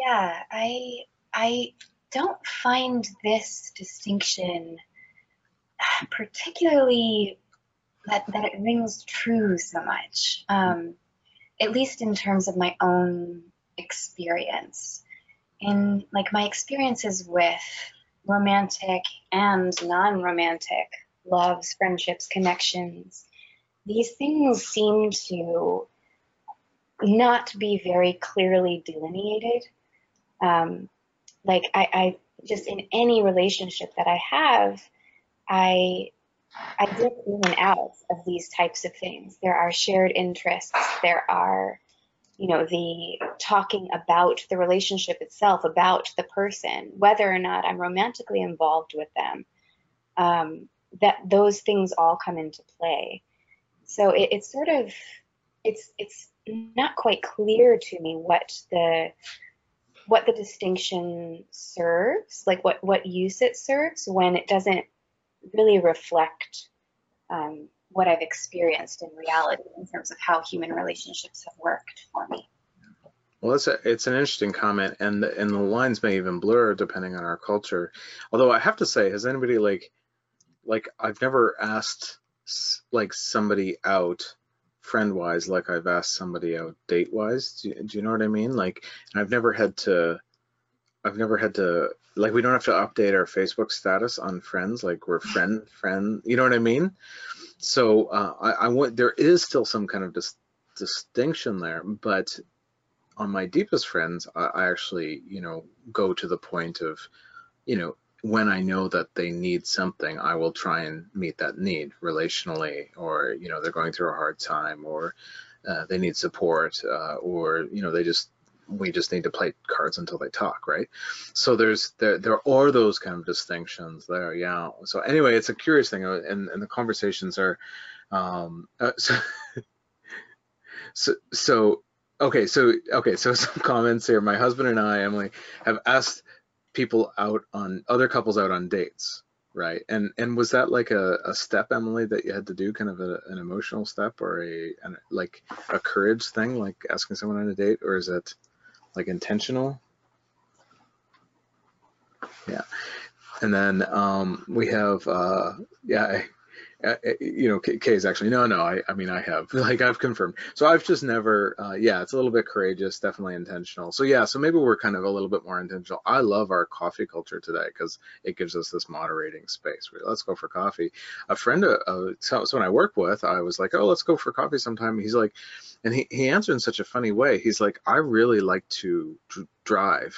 Yeah, I I don't find this distinction particularly that that it rings true so much. Um, at least in terms of my own experience. In like my experiences with romantic and non-romantic loves, friendships, connections, these things seem to not be very clearly delineated. Um, like I, I just in any relationship that I have, I I dip in and out of these types of things. There are shared interests. There are, you know, the talking about the relationship itself, about the person, whether or not I'm romantically involved with them. Um, that those things all come into play. So it, it's sort of, it's it's not quite clear to me what the what the distinction serves, like what what use it serves when it doesn't really reflect um, what I've experienced in reality in terms of how human relationships have worked for me. Well, it's a, it's an interesting comment, and the, and the lines may even blur depending on our culture. Although I have to say, has anybody like like I've never asked like somebody out friend wise like I've asked somebody out date wise. Do, you- do you know what I mean? Like, I've never had to I've never had to like we don't have to update our Facebook status on friends like we're friend friend. You know what I mean? So uh, I, I want there is still some kind of dis- distinction there, but on my deepest friends, I, I actually you know go to the point of you know when I know that they need something, I will try and meet that need relationally, or you know they're going through a hard time, or uh, they need support, uh, or you know they just we just need to play cards until they talk, right? So there's there there are those kind of distinctions there, yeah. So anyway, it's a curious thing, uh, and and the conversations are, um, uh, so, so so okay, so okay, so some comments here. My husband and I, Emily, have asked people out on other couples out on dates, right? And and was that like a, a step, Emily, that you had to do, kind of a, an emotional step or a an, like a courage thing, like asking someone on a date, or is it like intentional? Yeah. And then um, we have uh, yeah. I, uh, you know, K- Kay's actually no, no. I, I mean, I have like I've confirmed. So I've just never, uh, yeah, it's a little bit courageous, definitely intentional. So yeah, so maybe we're kind of a little bit more intentional. I love our coffee culture today because it gives us this moderating space. Where, let's go for coffee. A friend, uh, uh, so, someone I work with, I was like, oh, let's go for coffee sometime. He's like, and he he answered in such a funny way. He's like, I really like to dr- drive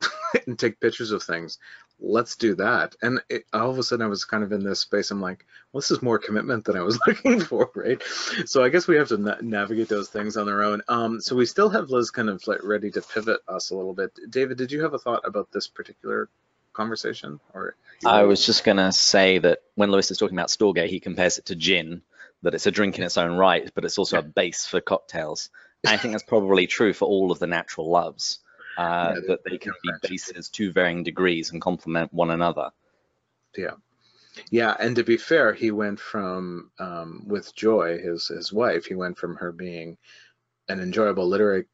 and take pictures of things let's do that. And it, all of a sudden I was kind of in this space. I'm like, well, this is more commitment than I was looking for, right? So I guess we have to na navigate those things on their own. Um, so we still have Liz kind of like ready to pivot us a little bit. David, did you have a thought about this particular conversation or? I was just going to say that when Lewis is talking about Storge, he compares it to gin, that it's a drink in its own right, but it's also a base for cocktails. And I think that's probably true for all of the natural loves uh, Yeah, that they can be bases to varying degrees and complement one another. Yeah. Yeah, and to be fair, he went from um, with Joy, his his wife, he went from her being an enjoyable literary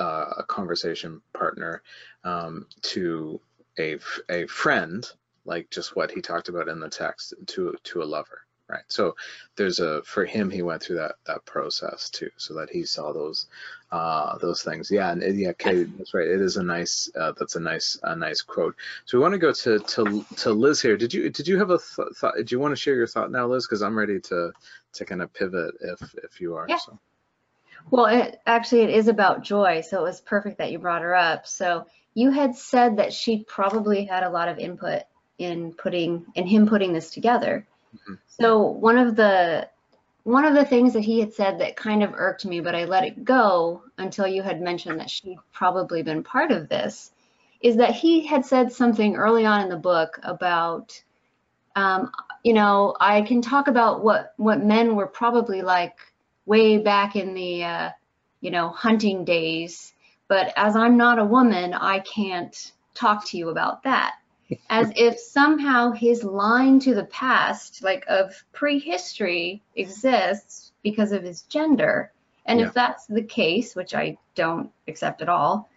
uh, conversation partner um, to a friend, like just what he talked about in the text, to to a lover, right? So there's a for him, he went through that that process too, so that he saw those uh, those things. Yeah, and yeah, Kate, that's right. It is a nice uh, that's a nice a nice quote. So we want to go to to to Liz here. Did you did you have a th- thought? Do you want to share your thought now, Liz? Because I'm ready to to kind of pivot if if you are. Yeah. So. Well, it, actually, it is about joy, so it was perfect that you brought her up. So you had said that she probably had a lot of input in putting in him putting this together. Mhm. So one of the one of the things that he had said that kind of irked me, but I let it go until you had mentioned that she'd probably been part of this, is that he had said something early on in the book about, um, you know, I can talk about what what men were probably like way back in the, uh, you know, hunting days, but as I'm not a woman, I can't talk to you about that. As if somehow his line to the past, like of prehistory, exists because of his gender. And Yeah. if that's the case, which I don't accept at all,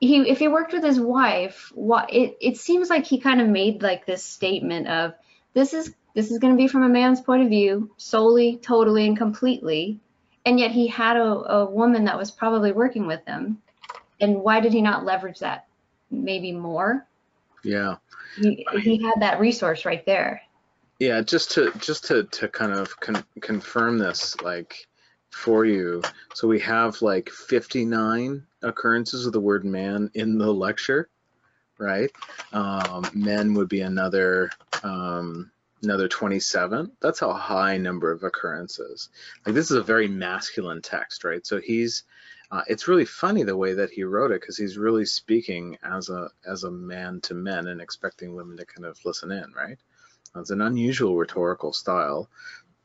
he if he worked with his wife, what it it seems like he kind of made like this statement of this is this is going to be from a man's point of view solely, totally, and completely, and yet he had a, a woman that was probably working with him, and why did he not leverage that maybe more? Yeah. He he had that resource right there. Yeah, just to just to to kind of con- confirm this, like for you. So we have like 59 occurrences of the word man in the lecture, right? Um, men would be another um, another 27. That's a high number of occurrences. Like this is a very masculine text, right? So he's uh, it's really funny the way that he wrote it because he's really speaking as a as a man to men and expecting women to kind of listen in, right? It's an unusual rhetorical style.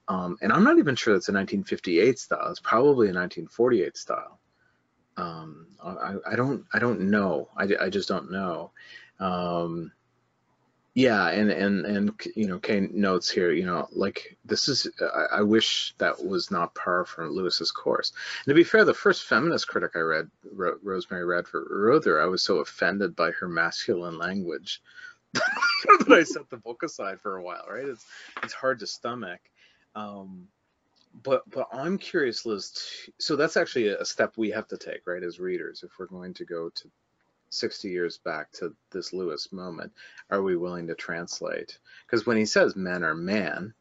Um, and I'm not even sure that's a 1958 style. It's probably a 1948 style. Um, I, I don't I don't know. I, I just don't know. Um, yeah, and and and you know, Kane notes here, you know, like this is. I, I wish that was not par for Lewis's course. And to be fair, the first feminist critic I read, Ro- Rosemary Radford Ruether, I was so offended by her masculine language that I set the book aside for a while. Right? It's it's hard to stomach. Um, but but I'm curious, Liz. So that's actually a step we have to take, right, as readers, if we're going to go to 60 years back to this Lewis moment. Are we willing to translate? Because when he says men are man,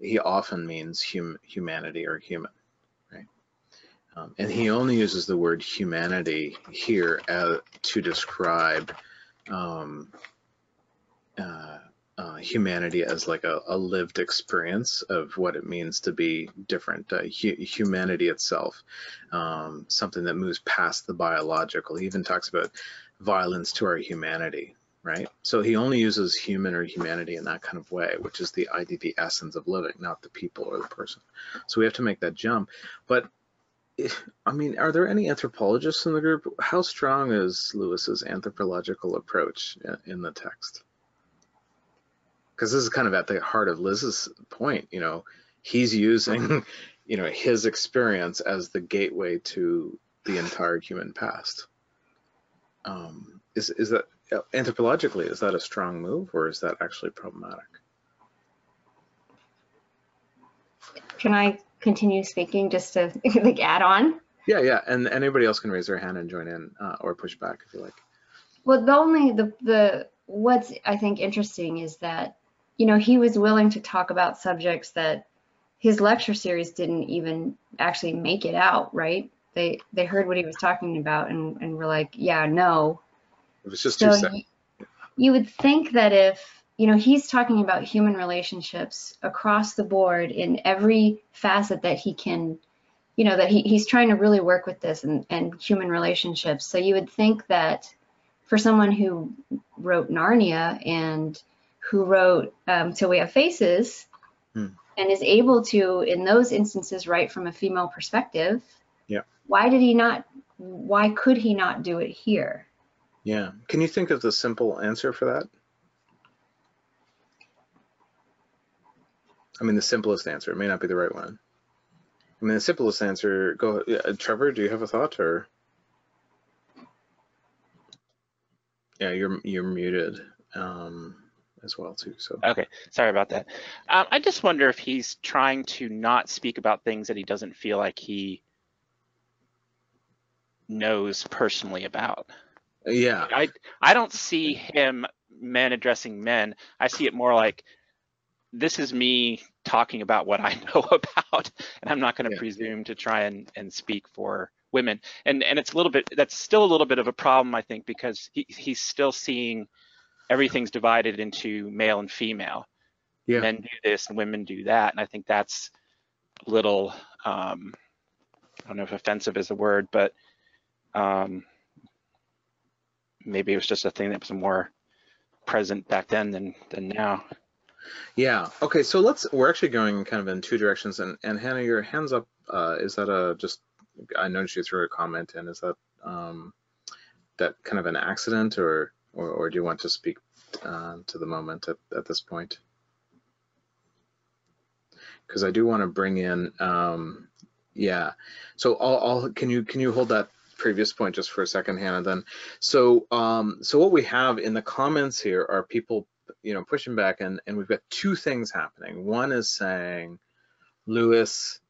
he often means hum- humanity or human, right? Um, and he only uses the word humanity here as, to describe um, uh, uh, humanity as like a, a lived experience of what it means to be different. Uh, hu- humanity itself, um, something that moves past the biological. He even talks about violence to our humanity, right? So he only uses human or humanity in that kind of way, which is the idea, the essence of living, not the people or the person. So we have to make that jump. But I mean, are there any anthropologists in the group? How strong is Lewis's anthropological approach in, in the text? Because this is kind of at the heart of Liz's point. You know, he's using, you know, his experience as the gateway to the entire human past. Um, is is that anthropologically is that a strong move or is that actually problematic? Can I continue speaking just to like add on? Yeah, yeah, and anybody else can raise their hand and join in uh, or push back if you like. Well, the only the the what's I think interesting is that you know he was willing to talk about subjects that his lecture series didn't even actually make it out, right? They they heard what he was talking about and and were like, yeah, no. It was just So too sad. y- you would think that if you know he's talking about human relationships across the board in every facet that he can you know that he, he's trying to really work with this and, and human relationships so you would think that for someone who wrote narnia and who wrote um, till we have faces Hmm. and is able to in those instances write from a female perspective Yeah. why did he not why could he not do it here Yeah. Can you think of the simple answer for that? I mean, the simplest answer. It may not be the right one. I mean, the simplest answer. Go, yeah, Trevor. Do you have a thought, or? Yeah, you're you're muted um, as well too. So Okay, sorry about that. Um, I just wonder if he's trying to not speak about things that he doesn't feel like he knows personally about. yeah, I I don't see him men addressing men. I see it more like this is me talking about what I know about, and I'm not going to Yeah. presume to try and, and speak for women. And and it's a little bit that's still a little bit of a problem, I think, because he, he's still seeing everything's divided into male and female. Yeah. Men do this and women do that, and I think that's a little um, I don't know if offensive is a word, but um, maybe it was just a thing that was more present back then than than now. Yeah. Okay. So let's. We're actually going kind of in two directions. And and Hannah, your hands up. Uh, is that a just? I noticed you threw a comment in. Is that um, that kind of an accident, or or, or do you want to speak uh, to the moment at, at this point? Because I do want to bring in. Um, yeah. So I'll, I'll. Can you can you hold that previous point just for a second, Hannah? Then. So um, so what we have in the comments here are people you know, pushing back and, and we've got two things happening. One is saying, Lewis,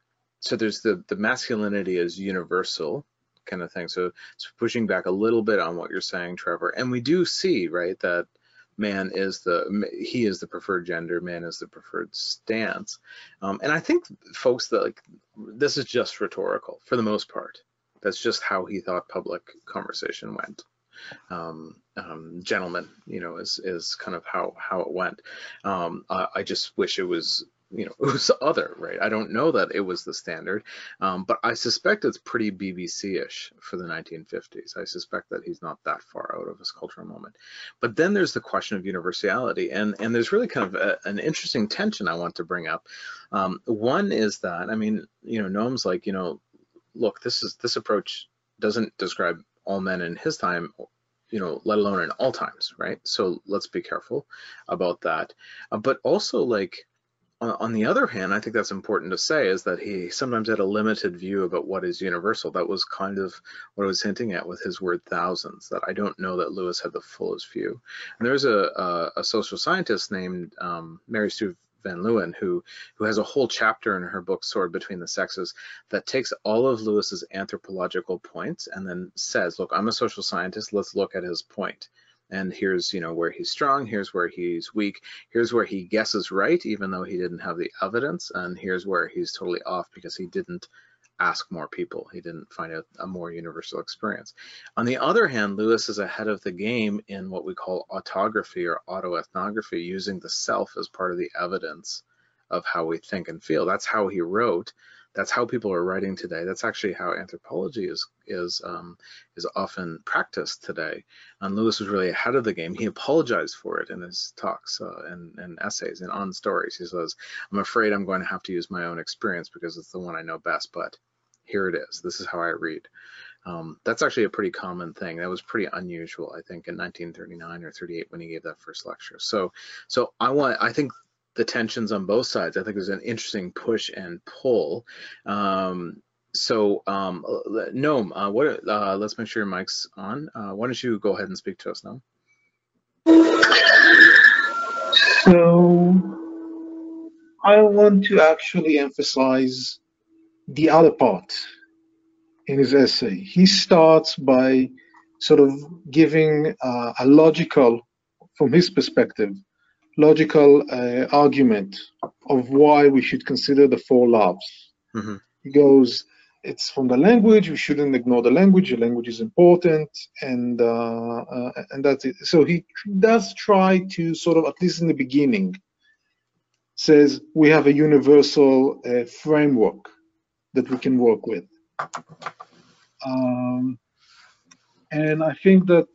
so there's the, the masculinity is universal kind of thing. So it's pushing back a little bit on what you're saying, Trevor. And we do see, right, that man is the, he is the preferred gender, man is the preferred stance. Um, and I think folks that like, this is just rhetorical for the most part. That's just how he thought public conversation went um, um, you know, is is kind of how how it went. Um, I, I, just wish it was, you know, was other, right? I don't know that it was the standard, um, but I suspect it's pretty BBC-ish for the 1950s. I suspect that he's not that far out of his cultural moment. But then there's the question of universality, and and there's really kind of a, an interesting tension I want to bring up. Um, one is that I mean, you know, Noam's like, you know, look, this is this approach doesn't describe all men in his time you know let alone in all times right so let's be careful about that uh, but also like on, the other hand i think that's important to say is that he sometimes had a limited view about what is universal. That was kind of what i was hinting at with his word thousands that i don't know that lewis had the fullest view. And there's a, a, a social scientist named um, mary sue Van Leeuwen, who who has a whole chapter in her book Sword Between the Sexes that takes all of Lewis's anthropological points and then says, look, I'm a social scientist, let's look at his point. And here's, you know, where he's strong, here's where he's weak, here's where he guesses right, even though he didn't have the evidence, and here's where he's totally off because he didn't ask more people. He didn't find a, a, more universal experience. On the other hand, Lewis is ahead of the game in what we call autography or autoethnography, using the self as part of the evidence of how we think and feel. That's how he wrote. That's how people are writing today. That's actually how anthropology is is um, is often practiced today. And Lewis was really ahead of the game. He apologized for it in his talks uh, and, and essays and on stories. He says, "I'm afraid I'm going to have to use my own experience because it's the one I know best, but here it is. This is how I read." Um, that's actually a pretty common thing. That was pretty unusual, I think, in 1939 or 38 when he gave that first lecture. So, so I want, I think the tensions on both sides. I think there's an interesting push and pull. Um, so, um, Noam, uh, what? Uh, let's make sure your mic's on. Uh, why don't you go ahead and speak to us, Noam? So, I want to actually emphasize the other part in his essay. He starts by sort of giving uh, a logical, from his perspective, logical uh, argument of why we should consider the four loves. Mm-hmm. He goes, it's from the language. We shouldn't ignore the language. The language is important, and uh, uh, and that's it. So he does try to sort of, at least in the beginning, says we have a universal uh, framework that we can work with. Um, and I think that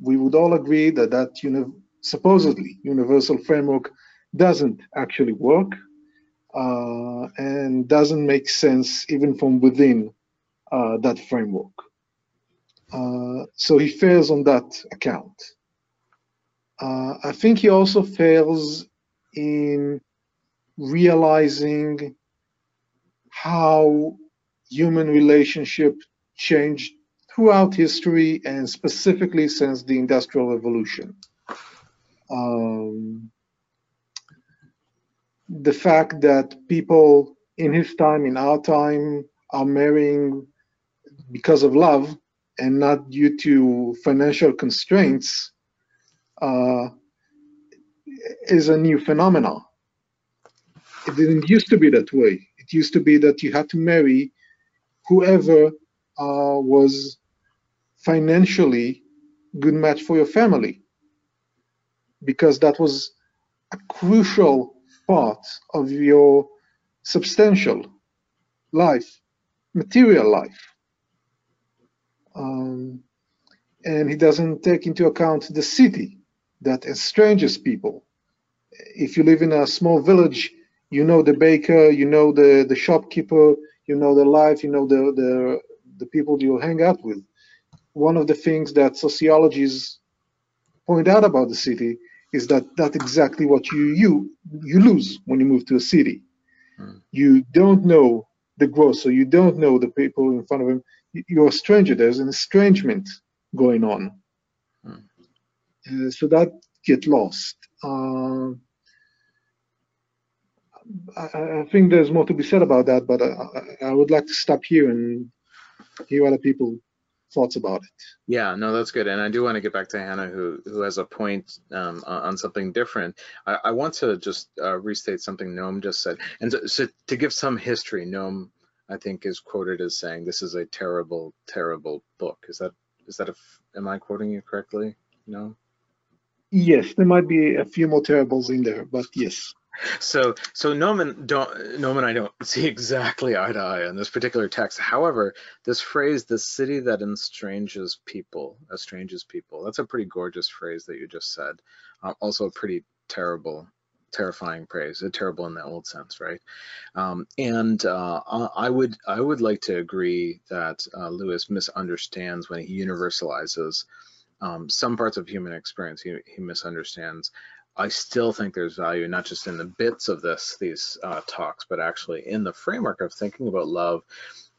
we would all agree that that you know supposedly universal framework doesn't actually work uh, and doesn't make sense even from within uh, that framework. Uh, so he fails on that account. Uh, I think he also fails in realizing how human relationship changed throughout history and specifically since the Industrial Revolution um, the fact that people in his time, in our time, are marrying because of love and not due to financial constraints uh, is a new phenomenon. It didn't used to be that way. It used to be that you had to marry whoever uh, was financially good match for your family because that was a crucial part of your substantial life, material life. Um, and he doesn't take into account the city that estranges people. If you live in a small village, you know the baker, you know the, the shopkeeper, you know the life, you know the, the, the people you hang out with. One of the things that sociologists point out about the city is that that's exactly what you you you lose when you move to a city. Hmm. You don't know the grocer, you don't know the people in front of him. You- You're a stranger. There's an estrangement going on. Hmm. Uh, so that get lost. Uh, I, I think there's more to be said about that, but I- I would like to stop here and hear other people thoughts about it. Yeah, no, that's good. And I do want to get back to Hannah, who who has a point um, on something different. I, I want to just uh, restate something Noam just said. And so, so to give some history, Noam, I think, is quoted as saying, "This is a terrible, terrible book." Is that is that a? f- Am I quoting you correctly? No. Yes, there might be a few more terribles in there, but yes. So, so Noam and don't Noam and I don't see exactly eye to eye on this particular text. However, this phrase, "the city that estranges people," estranges people. That's a pretty gorgeous phrase that you just said. Uh, also, a pretty terrible, terrifying phrase. A terrible in the old sense, right? Um, and uh, I would I would like to agree that uh, Lewis misunderstands when he universalizes um, some parts of human experience. He, he misunderstands. I still think there's value not just in the bits of this these uh, talks, but actually in the framework of thinking about love,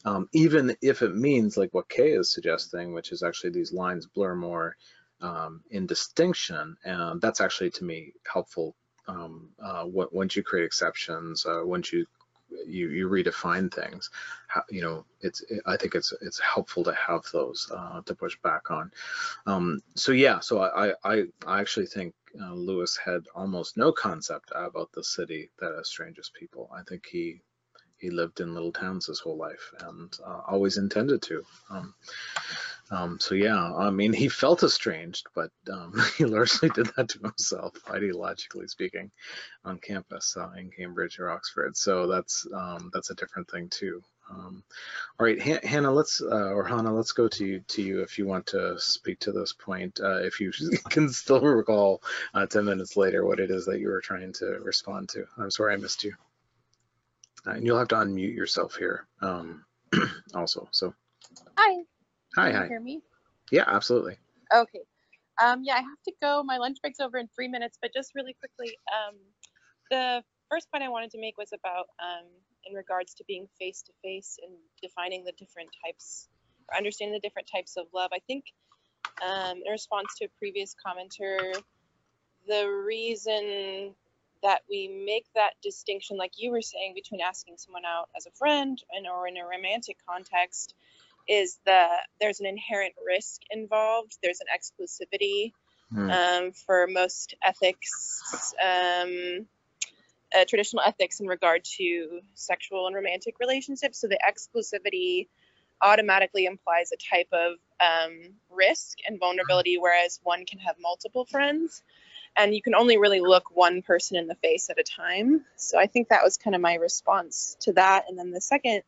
um, even if it means like what Kay is suggesting, which is actually these lines blur more um, in distinction, and that's actually to me helpful. Um, uh, once you create exceptions, uh, once you you you redefine things, how, you know, it's I think it's it's helpful to have those uh, to push back on. Um, so yeah, so I, I, I actually think uh, Lewis had almost no concept about the city that estranges people. I think he he lived in little towns his whole life and uh, always intended to. Um, um, so yeah, I mean, he felt estranged, but um, he largely did that to himself, ideologically speaking, on campus uh, in Cambridge or Oxford. So that's um, that's a different thing too. Um, all right, Han- Hannah, let's uh, or Hannah, let's go to you to you if you want to speak to this point. Uh, if you can still recall uh, 10 minutes later what it is that you were trying to respond to. I'm sorry I missed you. Uh, and you'll have to unmute yourself here um, also. So Hi, hi, can you hi. hear me? Yeah, absolutely. Okay. Um, yeah, I have to go. My lunch break's over in three minutes, but just really quickly, um, the first point I wanted to make was about um, in regards to being face to face and defining the different types or understanding the different types of love. I think um, in response to a previous commenter, the reason that we make that distinction, like you were saying, between asking someone out as a friend and or in a romantic context is that there's an inherent risk involved. There's an exclusivity Hmm. um, for most ethics, um, uh, traditional ethics in regard to sexual and romantic relationships. So the exclusivity automatically implies a type of um, risk and vulnerability, whereas one can have multiple friends. And you can only really look one person in the face at a time. So I think that was kind of my response to that. And then the second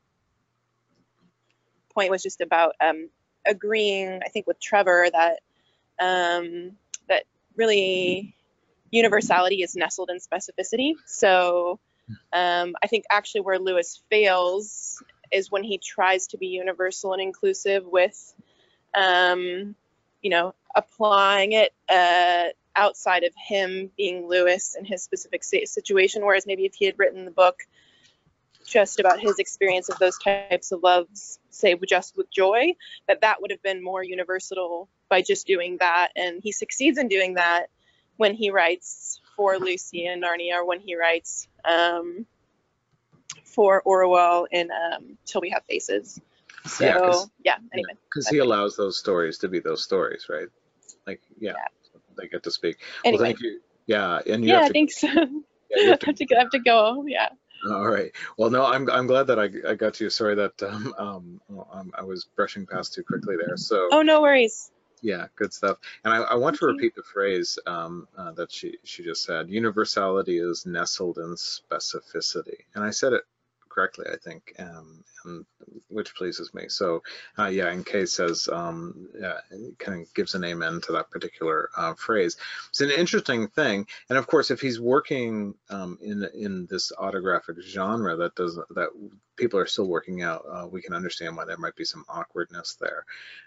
point was just about um, agreeing, I think, with Trevor that um, that really universality is nestled in specificity. So um, I think actually where Lewis fails is when he tries to be universal and inclusive with, um, you know, applying it uh, outside of him being Lewis and his specific situation. Whereas maybe if he had written the book just about his experience of those types of loves, say just with joy, that that would have been more universal by just doing that. And he succeeds in doing that when he writes for Lucy and Narnia, or when he writes um, for Orual in um, Till We Have Faces. So Yeah, 'cause- yeah, anyway. Because he allows those stories to be those stories, right? Like, yeah, they get to speak. Anyway. Well, thank you. Yeah, and you Yeah, I to, think so. yeah, I have to have to go. Have to go. Yeah. All right. Well, no, I'm I'm glad that I, I got to you. Sorry that um, um, um, I was brushing past too quickly there. So Oh, no worries. Yeah, good stuff. And I, I want to Thank you. repeat the phrase um, uh, that she she just said. Universality is nestled in specificity, and I said it correctly, I think, um, and, which pleases me. So uh, yeah, and Kay says um, yeah, kind of gives an amen to that particular uh, phrase. It's an interesting thing, and of course, if he's working um, in in this autographic genre that does that people are still working out, uh, we can understand why there might be some awkwardness there.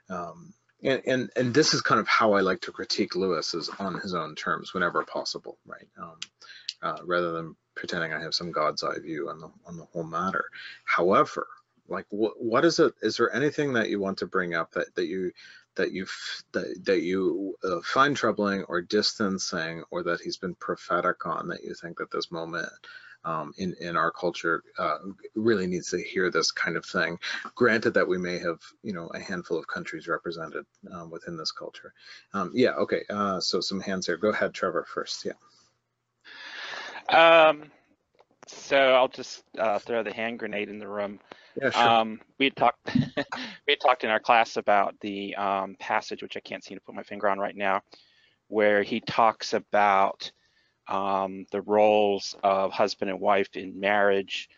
Um, and, and and this is kind of how I like to critique Lewis is on his own terms whenever possible, right? Um, uh, rather than pretending I have some God's eye view on the on the whole matter. However, like what what is it? Is there anything that you want to bring up that that you that you that, that you uh, find troubling or distancing, or that he's been prophetic on that you think that this moment um, in in our culture uh, really needs to hear this kind of thing. Granted that we may have you know a handful of countries represented um, within this culture. Um, yeah. Okay. Uh, so some hands here. Go ahead, Trevor. First. Yeah. Um, so I'll just uh, throw the hand grenade in the room. Yeah. Sure. Um, we had talked we had talked in our class about the um, passage, which I can't seem to put my finger on right now, where he talks about um, the roles of husband and wife in marriage,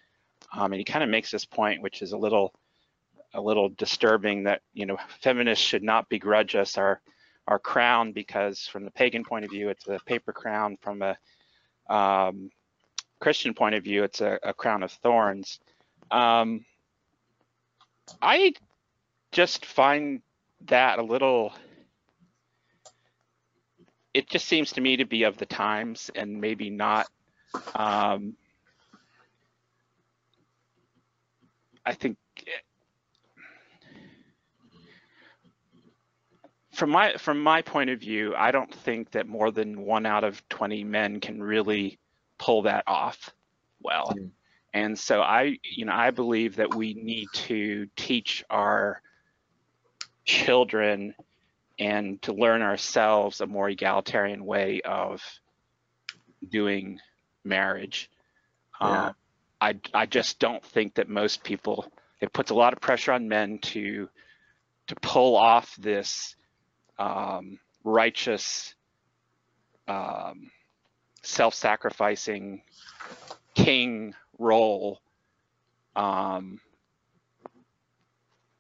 um, and he kind of makes this point, which is a little a little disturbing, that you know feminists should not begrudge us our our crown because from the pagan point of view, it's a paper crown. From a um, Christian point of view, it's a, a crown of thorns. Um, I just find that a little. It just seems to me to be of the times and maybe not. Um, I think from my from my point of view, I don't think that more than one out of 20 men can really pull that off well. Mm. And so I, you know, I believe that we need to teach our children and to learn ourselves a more egalitarian way of doing marriage. Yeah. Um, I I just don't think that most people. It puts a lot of pressure on men to to pull off this um, righteous, um, self-sacrificing king role. Um,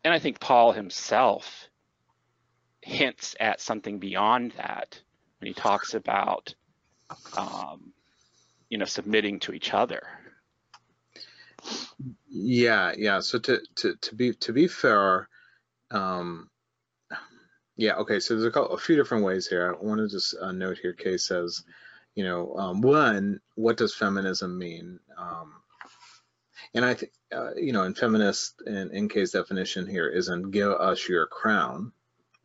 and I think Paul himself hints at something beyond that when he talks about, um, you know, submitting to each other. Yeah, yeah. So to to to be to be fair, um, yeah. Okay. So there's a, couple, a few different ways here. I want to just uh, note here. Kay says, you know, um, one, what does feminism mean? Um, and I think, uh, you know, in feminist, in, in Kay's definition here isn't give us your crown,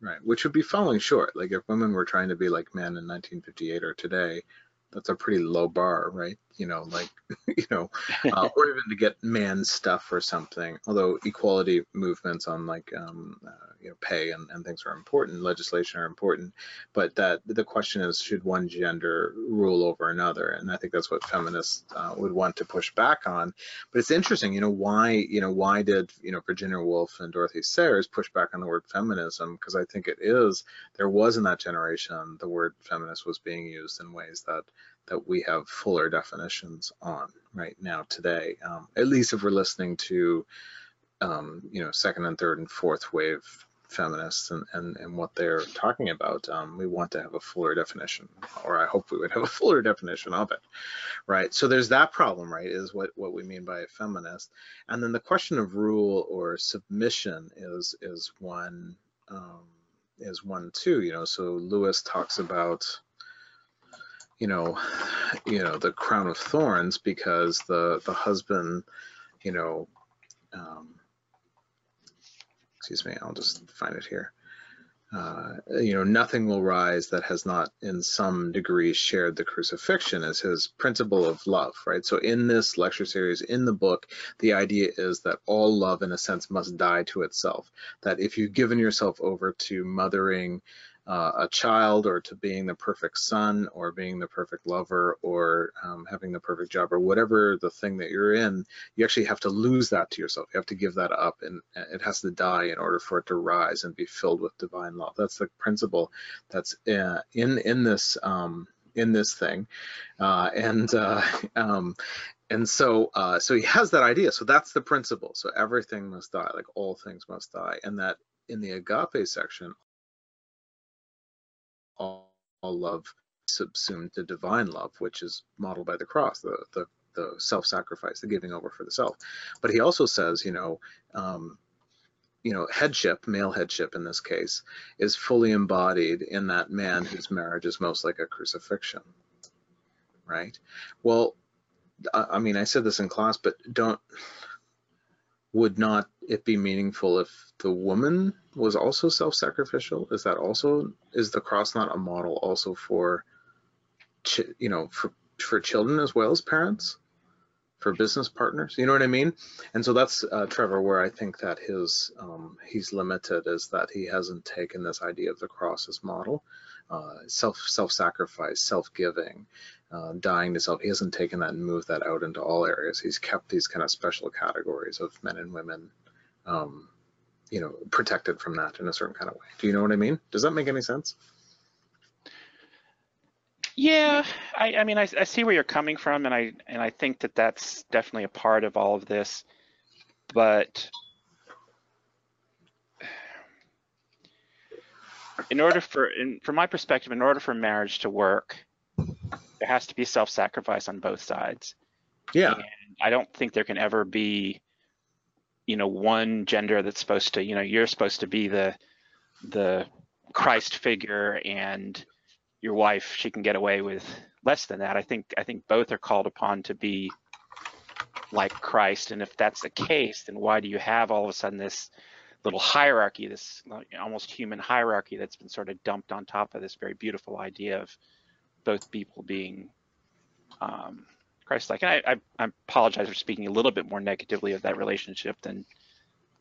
right? Which would be falling short. Like if women were trying to be like men in 1958 or today, that's a pretty low bar, right? You know, like, you know, uh, or even to get man stuff or something. Although equality movements on like, um, uh, you know, pay and, and things are important, legislation are important, but that the question is, should one gender rule over another? And I think that's what feminists uh, would want to push back on. But it's interesting, you know, why, you know, why did, you know, Virginia Woolf and Dorothy Sayers push back on the word feminism? Because I think it is, there was in that generation, the word feminist was being used in ways that that we have fuller definitions on right now today. Um, at least if we're listening to, um, you know, second and third and fourth wave feminists and, and, and what they're talking about, um, we want to have a fuller definition, or I hope we would have a fuller definition of it, right? So there's that problem, right, is what, what we mean by a feminist. And then the question of rule or submission is, is one, um, is one too, you know, so Lewis talks about, you know, you know, the crown of thorns because the the husband, you know, um, excuse me, I'll just find it here. Uh, you know, nothing will rise that has not in some degree shared the crucifixion as his principle of love, right? So in this lecture series, in the book, the idea is that all love in a sense must die to itself. That if you've given yourself over to mothering uh, a child or to being the perfect son or being the perfect lover or um, having the perfect job or whatever the thing that you're in, you actually have to lose that to yourself. You have to give that up and it has to die in order for it to rise and be filled with divine love. That's the principle that's uh, in in this um, in this thing, uh, and uh, um, and so uh, so he has that idea. So that's the principle. So everything must die, like all things must die, and that in the agape section, all, love subsumed to divine love, which is modeled by the cross, the the, the self-sacrifice, the giving over for the self. But he also says, you know, um, you know, headship, male headship in this case, is fully embodied in that man whose marriage is most like a crucifixion, right? Well, I mean, I said this in class, but don't, would not it be meaningful if the woman was also self-sacrificial? Is that also, is the cross not a model also for, you know, for, for children as well as parents? for business partners. You know what I mean? And so that's uh, Trevor, where I think that his um, he's limited is that he hasn't taken this idea of the cross as model, uh, self self sacrifice, self giving, uh, dying to self. He hasn't taken that and moved that out into all areas. He's kept these kind of special categories of men and women. Um, you know, protected from that in a certain kind of way. Do you know what I mean? Does that make any sense? Yeah, I, I mean, I, I see where you're coming from, and I and I think that that's definitely a part of all of this. But in order for, in, from my perspective, in order for marriage to work, there has to be self-sacrifice on both sides. Yeah. And I don't think there can ever be, you know, one gender that's supposed to, you know, you're supposed to be the the Christ figure and your wife she can get away with less than that. I think I think both are called upon to be like Christ, and if that's the case, then why do you have all of a sudden this little hierarchy, this almost human hierarchy that's been sort of dumped on top of this very beautiful idea of both people being um, Christ-like? And I, I, I apologize for speaking a little bit more negatively of that relationship than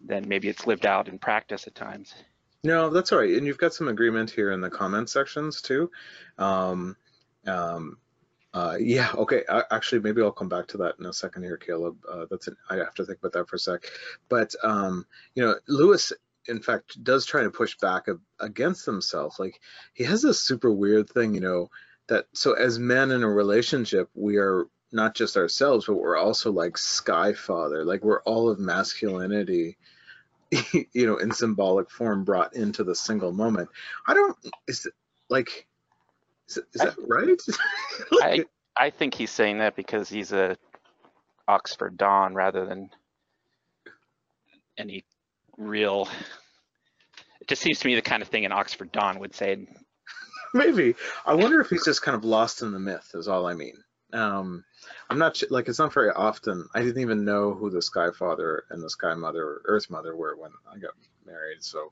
than maybe it's lived out in practice at times. No, that's all right. And you've got some agreement here in the comment sections too. Um, um, uh, yeah, okay. I, actually, maybe I'll come back to that in a second here, Caleb. Uh, that's an, I have to think about that for a sec. But um, you know, Lewis, in fact, does try to push back a, against himself. Like he has this super weird thing, you know, that so as men in a relationship, we are not just ourselves, but we're also like Sky Father. Like we're all of masculinity you know, in symbolic form brought into the single moment. I don't, is like, is, is that right? I, I think he's saying that because he's a Oxford Don rather than any real, it just seems to me the kind of thing an Oxford Don would say. Maybe. I wonder if he's just kind of lost in the myth is all I mean. Um, I'm not like it's not very often. I didn't even know who the Sky Father and the Sky Mother Earth Mother were when I got married. So,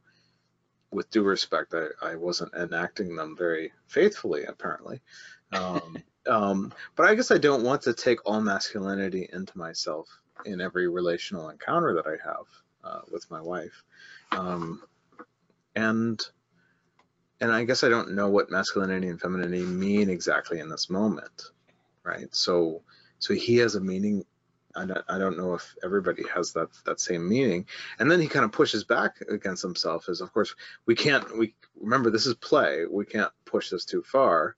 with due respect, I, I wasn't enacting them very faithfully, apparently. Um, um, but I guess I don't want to take all masculinity into myself in every relational encounter that I have uh, with my wife. Um, and and I guess I don't know what masculinity and femininity mean exactly in this moment right? So so he has a meaning. I don't, I don't know if everybody has that that same meaning. And then he kind of pushes back against himself. as of course we can't. We remember this is play. We can't push this too far.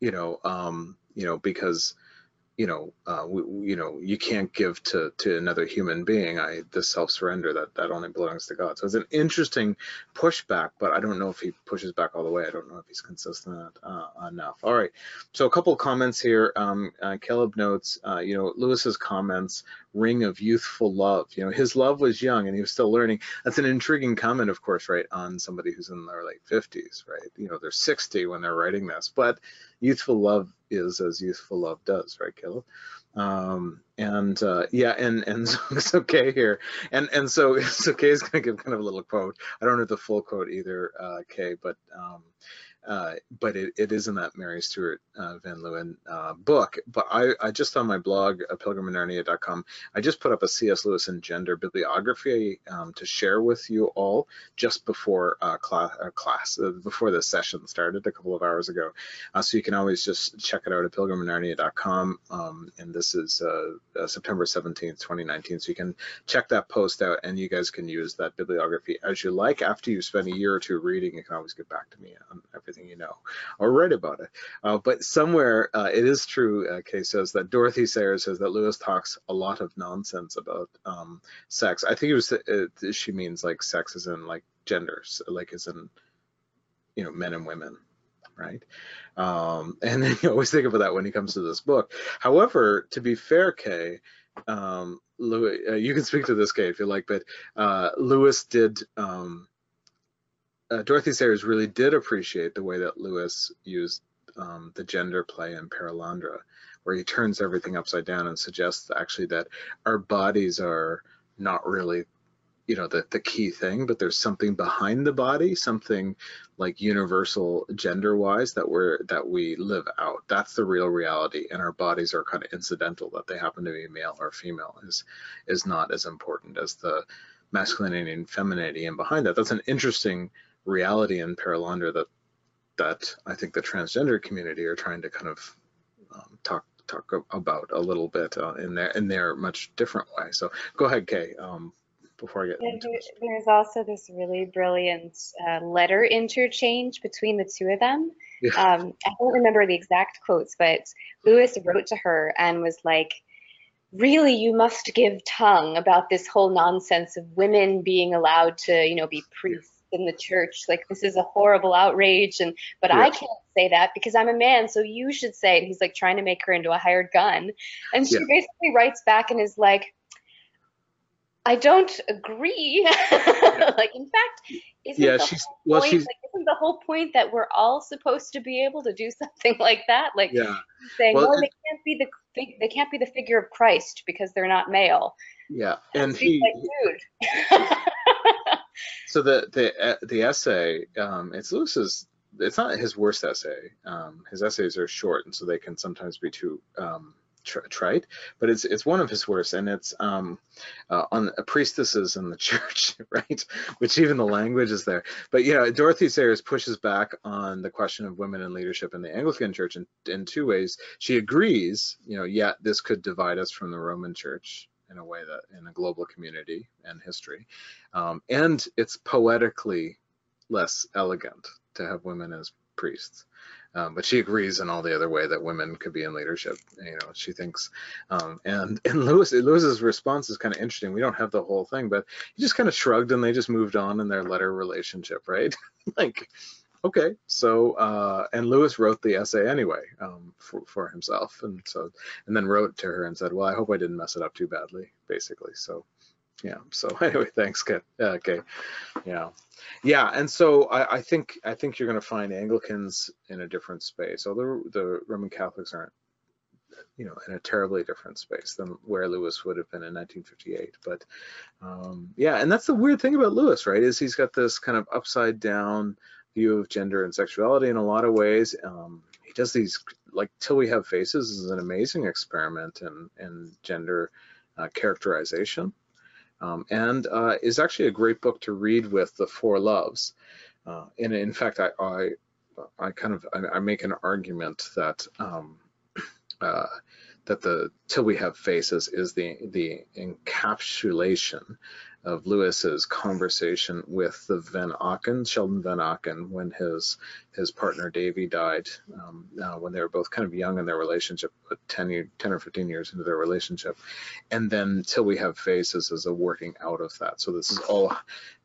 You know, um, you know because you know, uh, we, you know, you can't give to to another human being. I the self surrender that that only belongs to God. So it's an interesting pushback, but I don't know if he pushes back all the way. I don't know if he's consistent uh, enough. All right, so a couple comments here. Um, uh, Caleb notes, uh, you know, Lewis's comments ring of youthful love. You know, his love was young and he was still learning. That's an intriguing comment, of course, right, on somebody who's in their late 50s, right? You know, they're 60 when they're writing this, but youthful love is as youthful love does, right, Caleb? Um, and uh, yeah, and and so it's okay here, and and so it's okay is to give kind of a little quote. I don't know the full quote either, uh, Kay, but um, uh, but it, it is in that Mary Stewart uh, Van Leeuwen uh, book. But I, I just on my blog, uh, I just put up a C.S. Lewis and gender bibliography um, to share with you all just before uh, uh, class before the session started a couple of hours ago. so you can always just check it out at pilgriminarnia.com. Um, and this is September 17th, 2019. So you can check that post out and you guys can use that bibliography as you like. After you spend a year or two reading, you can always get back to me on everything everything you know or write about it. Uh, but somewhere uh, it is true, uh, Kay says that Dorothy Sayers says that Lewis talks a lot of nonsense about um, sex. I think it was, uh, she means like sex as in like genders, like as in, you know, men and women right? Um, and then you always think about that when he comes to this book. However, to be fair, Kay, um, Louis, uh, you can speak to this, Kay, if you like, but uh, Lewis did um, uh, Dorothy Sayers really did appreciate the way that Lewis used um, the gender play in Perelandra, where he turns everything upside down and suggests actually that our bodies are not really, you know, the, the key thing, but there's something behind the body, something like universal gender-wise that we're that we live out. That's the real reality, and our bodies are kind of incidental. That they happen to be male or female is is not as important as the masculinity and femininity. And behind that, that's an interesting reality in Perelandra that that I think the transgender community are trying to kind of um, talk talk about a little bit uh, in their in their much different way. So go ahead, Kay. Um, before I get there, there's also this really brilliant uh, letter interchange between the two of them. Yeah. Um, I don't remember the exact quotes, but Lewis wrote to her and was like, really you must give tongue about this whole nonsense of women being allowed to you know be priests in the church. Like this is a horrible outrage and but yeah. i can't say that because i'm a man so you should say and he's like trying to make her into a hired gun. And she yeah. basically writes back and is like i don't agree. Like in fact isn't yeah, the she's, whole well, point, she's, like, isn't the whole point that we're all supposed to be able to do something like that? Like yeah. saying well, they can't be the they can't be the figure of christ because they're not male. Yeah and, and he like, so the the the essay, um, it's Lewis's. It's not his worst essay. Um, his essays are short, and so they can sometimes be too um, trite. But it's it's one of his worst, and it's um, uh, on priestesses in the church, right? Which even the language is there. But you know, Dorothy Sayers pushes back on the question of women in leadership in the Anglican Church in in two ways. She agrees, you know, yeah, this could divide us from the Roman Church in a way that in a global community and history. Um, and it's poetically less elegant to have women as priests. Um, but she agrees in all the other way that women could be in leadership. You know, she thinks, um, and and Lewis Lewis's response is kind of interesting. We don't have the whole thing, but he just kind of shrugged and they just moved on in their letter relationship, right? like, okay, so uh, and Lewis wrote the essay anyway um, for, for himself, and so and then wrote to her and said, well, I hope I didn't mess it up too badly, basically. So yeah. So anyway, thanks. Uh, okay, yeah, yeah, and so I, I think I think you're going to find Anglicans in a different space, although the Roman Catholics aren't you know, in a terribly different space than where Lewis would have been in 1958. But um, yeah, and that's the weird thing about Lewis, right? Is he's got this kind of upside down view of gender and sexuality in a lot of ways. Um, he does these like till we have faces is an amazing experiment in in gender uh, characterization, um, and uh, is actually a great book to read with the Four Loves. Uh, and in fact, I, I I kind of I, I make an argument that um, uh, that the till we have faces is the the encapsulation of Lewis's conversation with the Vanauken, Sheldon Vanauken, when his his partner Davy died, um, uh, when they were both kind of young in their relationship, 10, 10 or 15 years into their relationship, and then Till We Have Faces is a working out of that. So this is all,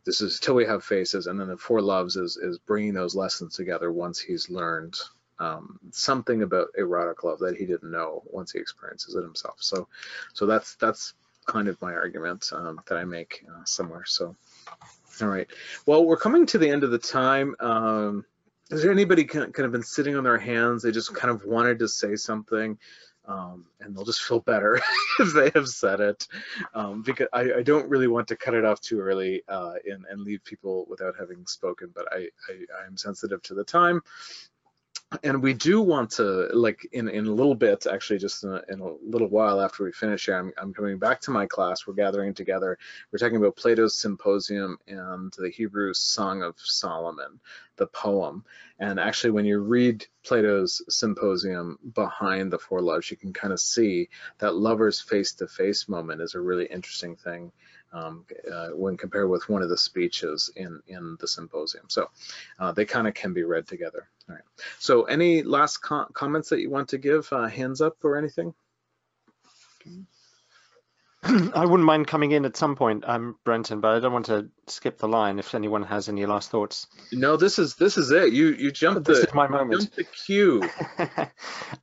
this is Till We Have Faces, and then the Four Loves is is bringing those lessons together once he's learned um, something about erotic love that he didn't know once he experiences it himself. So, so that's that's kind of my argument um, that I make uh, somewhere. So, all right. Well, we're coming to the end of the time. Um, is there anybody kind of been sitting on their hands? They just kind of wanted to say something. um, and they'll just feel better if they have said it. Um, because I, I, don't really want to cut it off too early uh, and, and, leave people without having spoken, but I, I, I'm sensitive to the time and we do want to like in in a little bit actually just in a, in a little while after we finish here I'm, I'm, coming back to my class. We're gathering together. We're talking about plato's symposium and the hebrew song of solomon the poem. And actually when you read plato's symposium behind the four loves you can kind of see that lovers face to face moment is a really interesting thing um, uh, when compared with one of the speeches in, in the symposium. So uh, they kind of can be read together. All right. So any last com comments that you want to give? Uh, hands up or anything? I wouldn't mind coming in at some point. I'm Brenton, but I don't want to skip the line. If anyone has any last thoughts. No, this is this is it. You you jumped this the is my moment. Jumped the queue.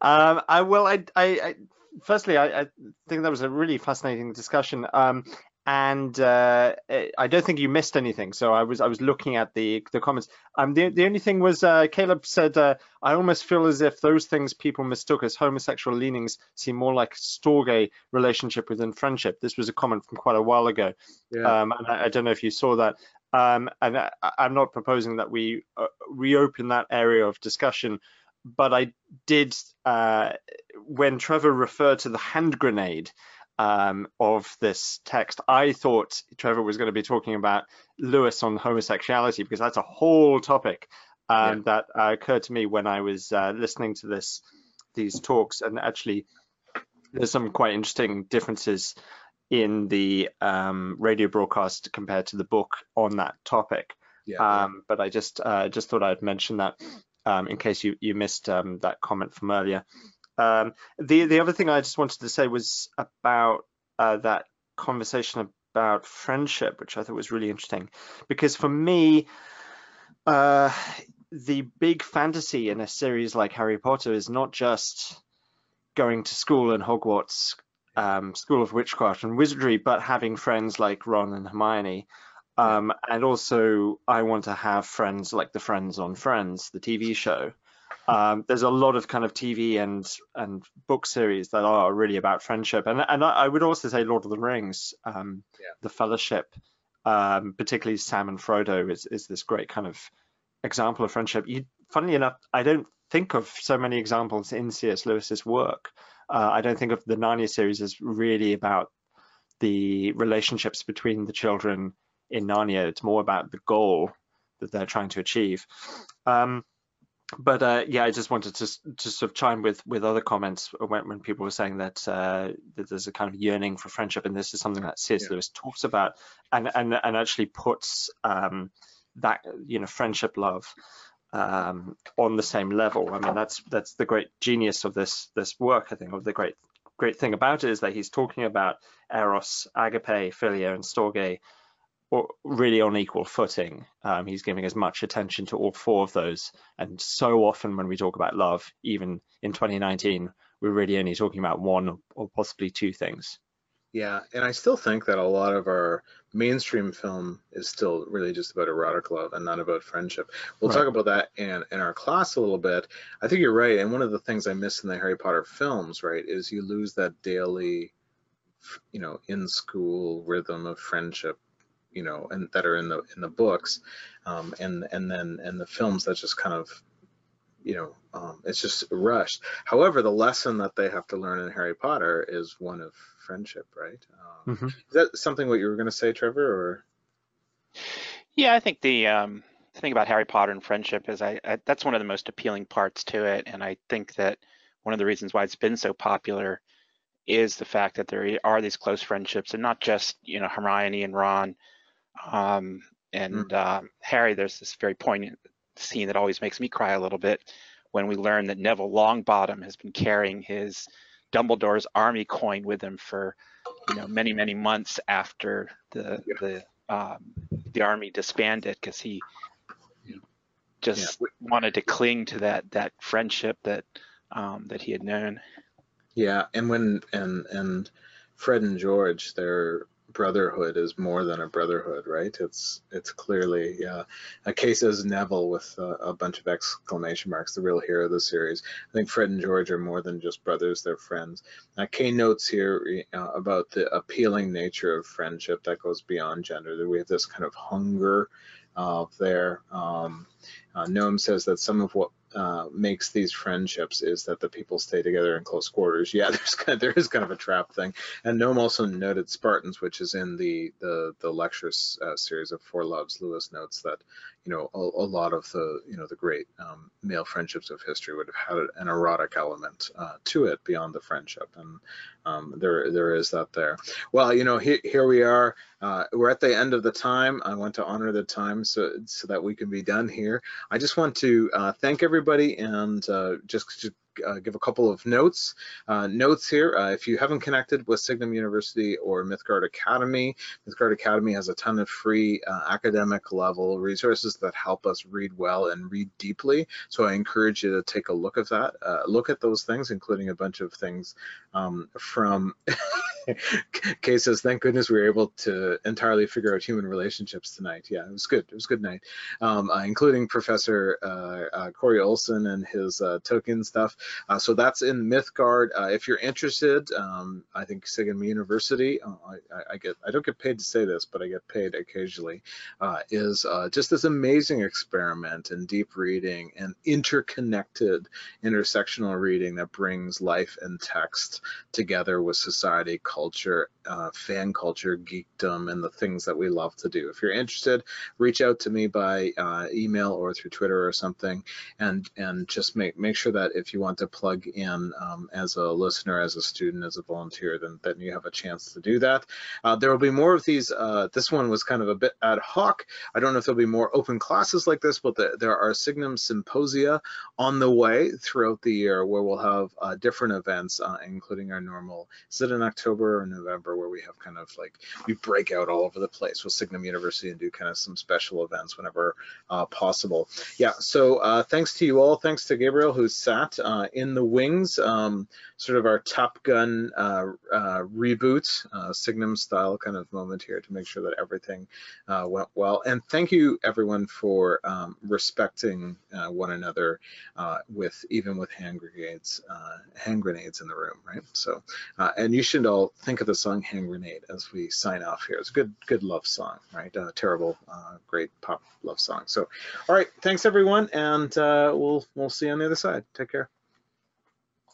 um, I well, I, I, I firstly, I, I, think that was a really fascinating discussion. Um, and uh, eh, I don't think you missed anything. So I was I was looking at the the comments. Um, the the only thing was uh, Caleb said uh, I almost feel as if those things people mistook as homosexual leanings seem more like storge relationship within friendship. This was a comment from quite a while ago. Yeah. Um, and I, I, don't know if you saw that. Um, and I, am not proposing that we uh, reopen that area of discussion, but I did uh, when Trevor referred to the hand grenade um, of this text, I thought Trevor was going to be talking about Lewis on homosexuality because that's a whole topic um, yeah. that uh, occurred to me when I was uh, listening to this these talks. And actually, there's some quite interesting differences in the um, radio broadcast compared to the book on that topic. Yeah, um, but I just uh, just thought I'd mention that um, in case you you missed um, that comment from earlier. Um, the the other thing I just wanted to say was about uh, that conversation about friendship, which I thought was really interesting, because for me, uh, the big fantasy in a series like Harry Potter is not just going to school in Hogwarts, um, School of Witchcraft and Wizardry, but having friends like Ron and Hermione. Um, and also, I want to have friends like the Friends on Friends, the TV show. Um, there's a lot of kind of TV and and book series that are really about friendship, and and I would also say Lord of the Rings, um, yeah. the Fellowship, um, particularly Sam and Frodo is is this great kind of example of friendship. You, funnily enough, I don't think of so many examples in C.S. Lewis's work. Uh, I don't think of the Narnia series as really about the relationships between the children in Narnia. It's more about the goal that they're trying to achieve. Um, but uh, yeah, I just wanted to to sort of chime with with other comments when, when people were saying that, uh, that there's a kind of yearning for friendship, and this is something that C.S. Yeah. Lewis talks about, and and and actually puts um, that you know friendship love um, on the same level. I mean, that's that's the great genius of this this work. I think of the great great thing about it is that he's talking about eros, agape, philia, and storge really on equal footing. Um, he's giving as much attention to all four of those. And so often when we talk about love, even in 2019, we're really only talking about one or possibly two things. Yeah, and I still think that a lot of our mainstream film is still really just about erotic love and not about friendship. We'll right. talk about that in, in our class a little bit. I think you're right. And one of the things I miss in the Harry Potter films, right, is you lose that daily, you know, in school rhythm of friendship you know, and that are in the in the books, um, and and then and the films that just kind of, you know, um, it's just rushed. However, the lesson that they have to learn in Harry Potter is one of friendship, right? Um, mm-hmm. Is that something what you were going to say, Trevor? Or yeah, I think the um, thing about Harry Potter and friendship is I, I that's one of the most appealing parts to it, and I think that one of the reasons why it's been so popular is the fact that there are these close friendships and not just you know Hermione and Ron um, and uh, Harry, there's this very poignant scene that always makes me cry a little bit when we learn that Neville Longbottom has been carrying his Dumbledore's army coin with him for you know many many months after the yeah. the um, the army disbanded because he just yeah. wanted to cling to that that friendship that um, that he had known. Yeah, and when and and Fred and George, they're brotherhood is more than a brotherhood, right? It's it's clearly yeah, a case as Neville with a bunch of exclamation marks, the real hero of the series. I think Fred and George are more than just brothers; they're friends. Uh, Kay notes here uh, about the appealing nature of friendship that goes beyond gender. That we have this kind of hunger uh, there. Um, uh, Noam says that some of what uh, makes these friendships is that the people stay together in close quarters. Yeah, there's kind of, there is kind of a trap thing. And Noam also noted Spartans, which is in the the the lectures uh, series of Four Loves. Lewis notes that you know a, a lot of the you know the great um, male friendships of history would have had an erotic element uh, to it beyond the friendship, and um, there there is that there. Well, you know here, here we are. Uh, we're at the end of the time. I want to honor the time so so that we can be done here. I just want to uh, thank everybody and uh, just to uh, give a couple of notes. Uh, notes here, uh, if you haven't connected with Signum University or Mythgard Academy, Mythgard Academy has a ton of free uh, academic level resources that help us read well and read deeply. So I encourage you to take a look at that, look at those things, including a bunch of things um, from Kay says, thank goodness we were able to entirely figure out human relationships tonight. Yeah, it was good. It was good night, um, uh, including Professor uh, uh, Corey Olsen and his Tolkien stuff. Uh, so that's in Mythgard. Uh, if you're interested, um, I think Signum University, I, I, get, I don't get paid to say this, but I get paid occasionally, is just this amazing experiment in deep reading and interconnected intersectional reading that brings life and text together with society culture, uh, fan culture, geekdom, and the things that we love to do. If you're interested, reach out to me by uh, email or through Twitter or something, and and just make make sure that if you want to plug in um, as a listener, as a student, as a volunteer, then then you have a chance to do that. Uh, there will be more of these. Uh, this one was kind of a bit ad hoc. I don't know if there'll be more open classes like this, but the, there are Signum symposia on the way throughout the year where we'll have uh, different events, uh, including our normal. Is it in October? October or November where we have kind of like we break out all over the place with Signum University and do kind of some special events whenever uh, possible. Yeah, so uh, thanks to you all. Thanks to Gabriel who sat uh, in the wings, um, sort of our Top Gun uh, uh, reboot, uh, Signum style kind of moment here to make sure that everything went well. And thank you everyone for um, respecting one another with even with hand grenades, hand grenades in the room, right? So, and you should all think of the song Hand Grenade as we sign off here. It's a good, good love song, right? Uh, terrible, uh, great pop love song. So, all right, thanks everyone, and uh, we'll we'll see you on the other side. Take care.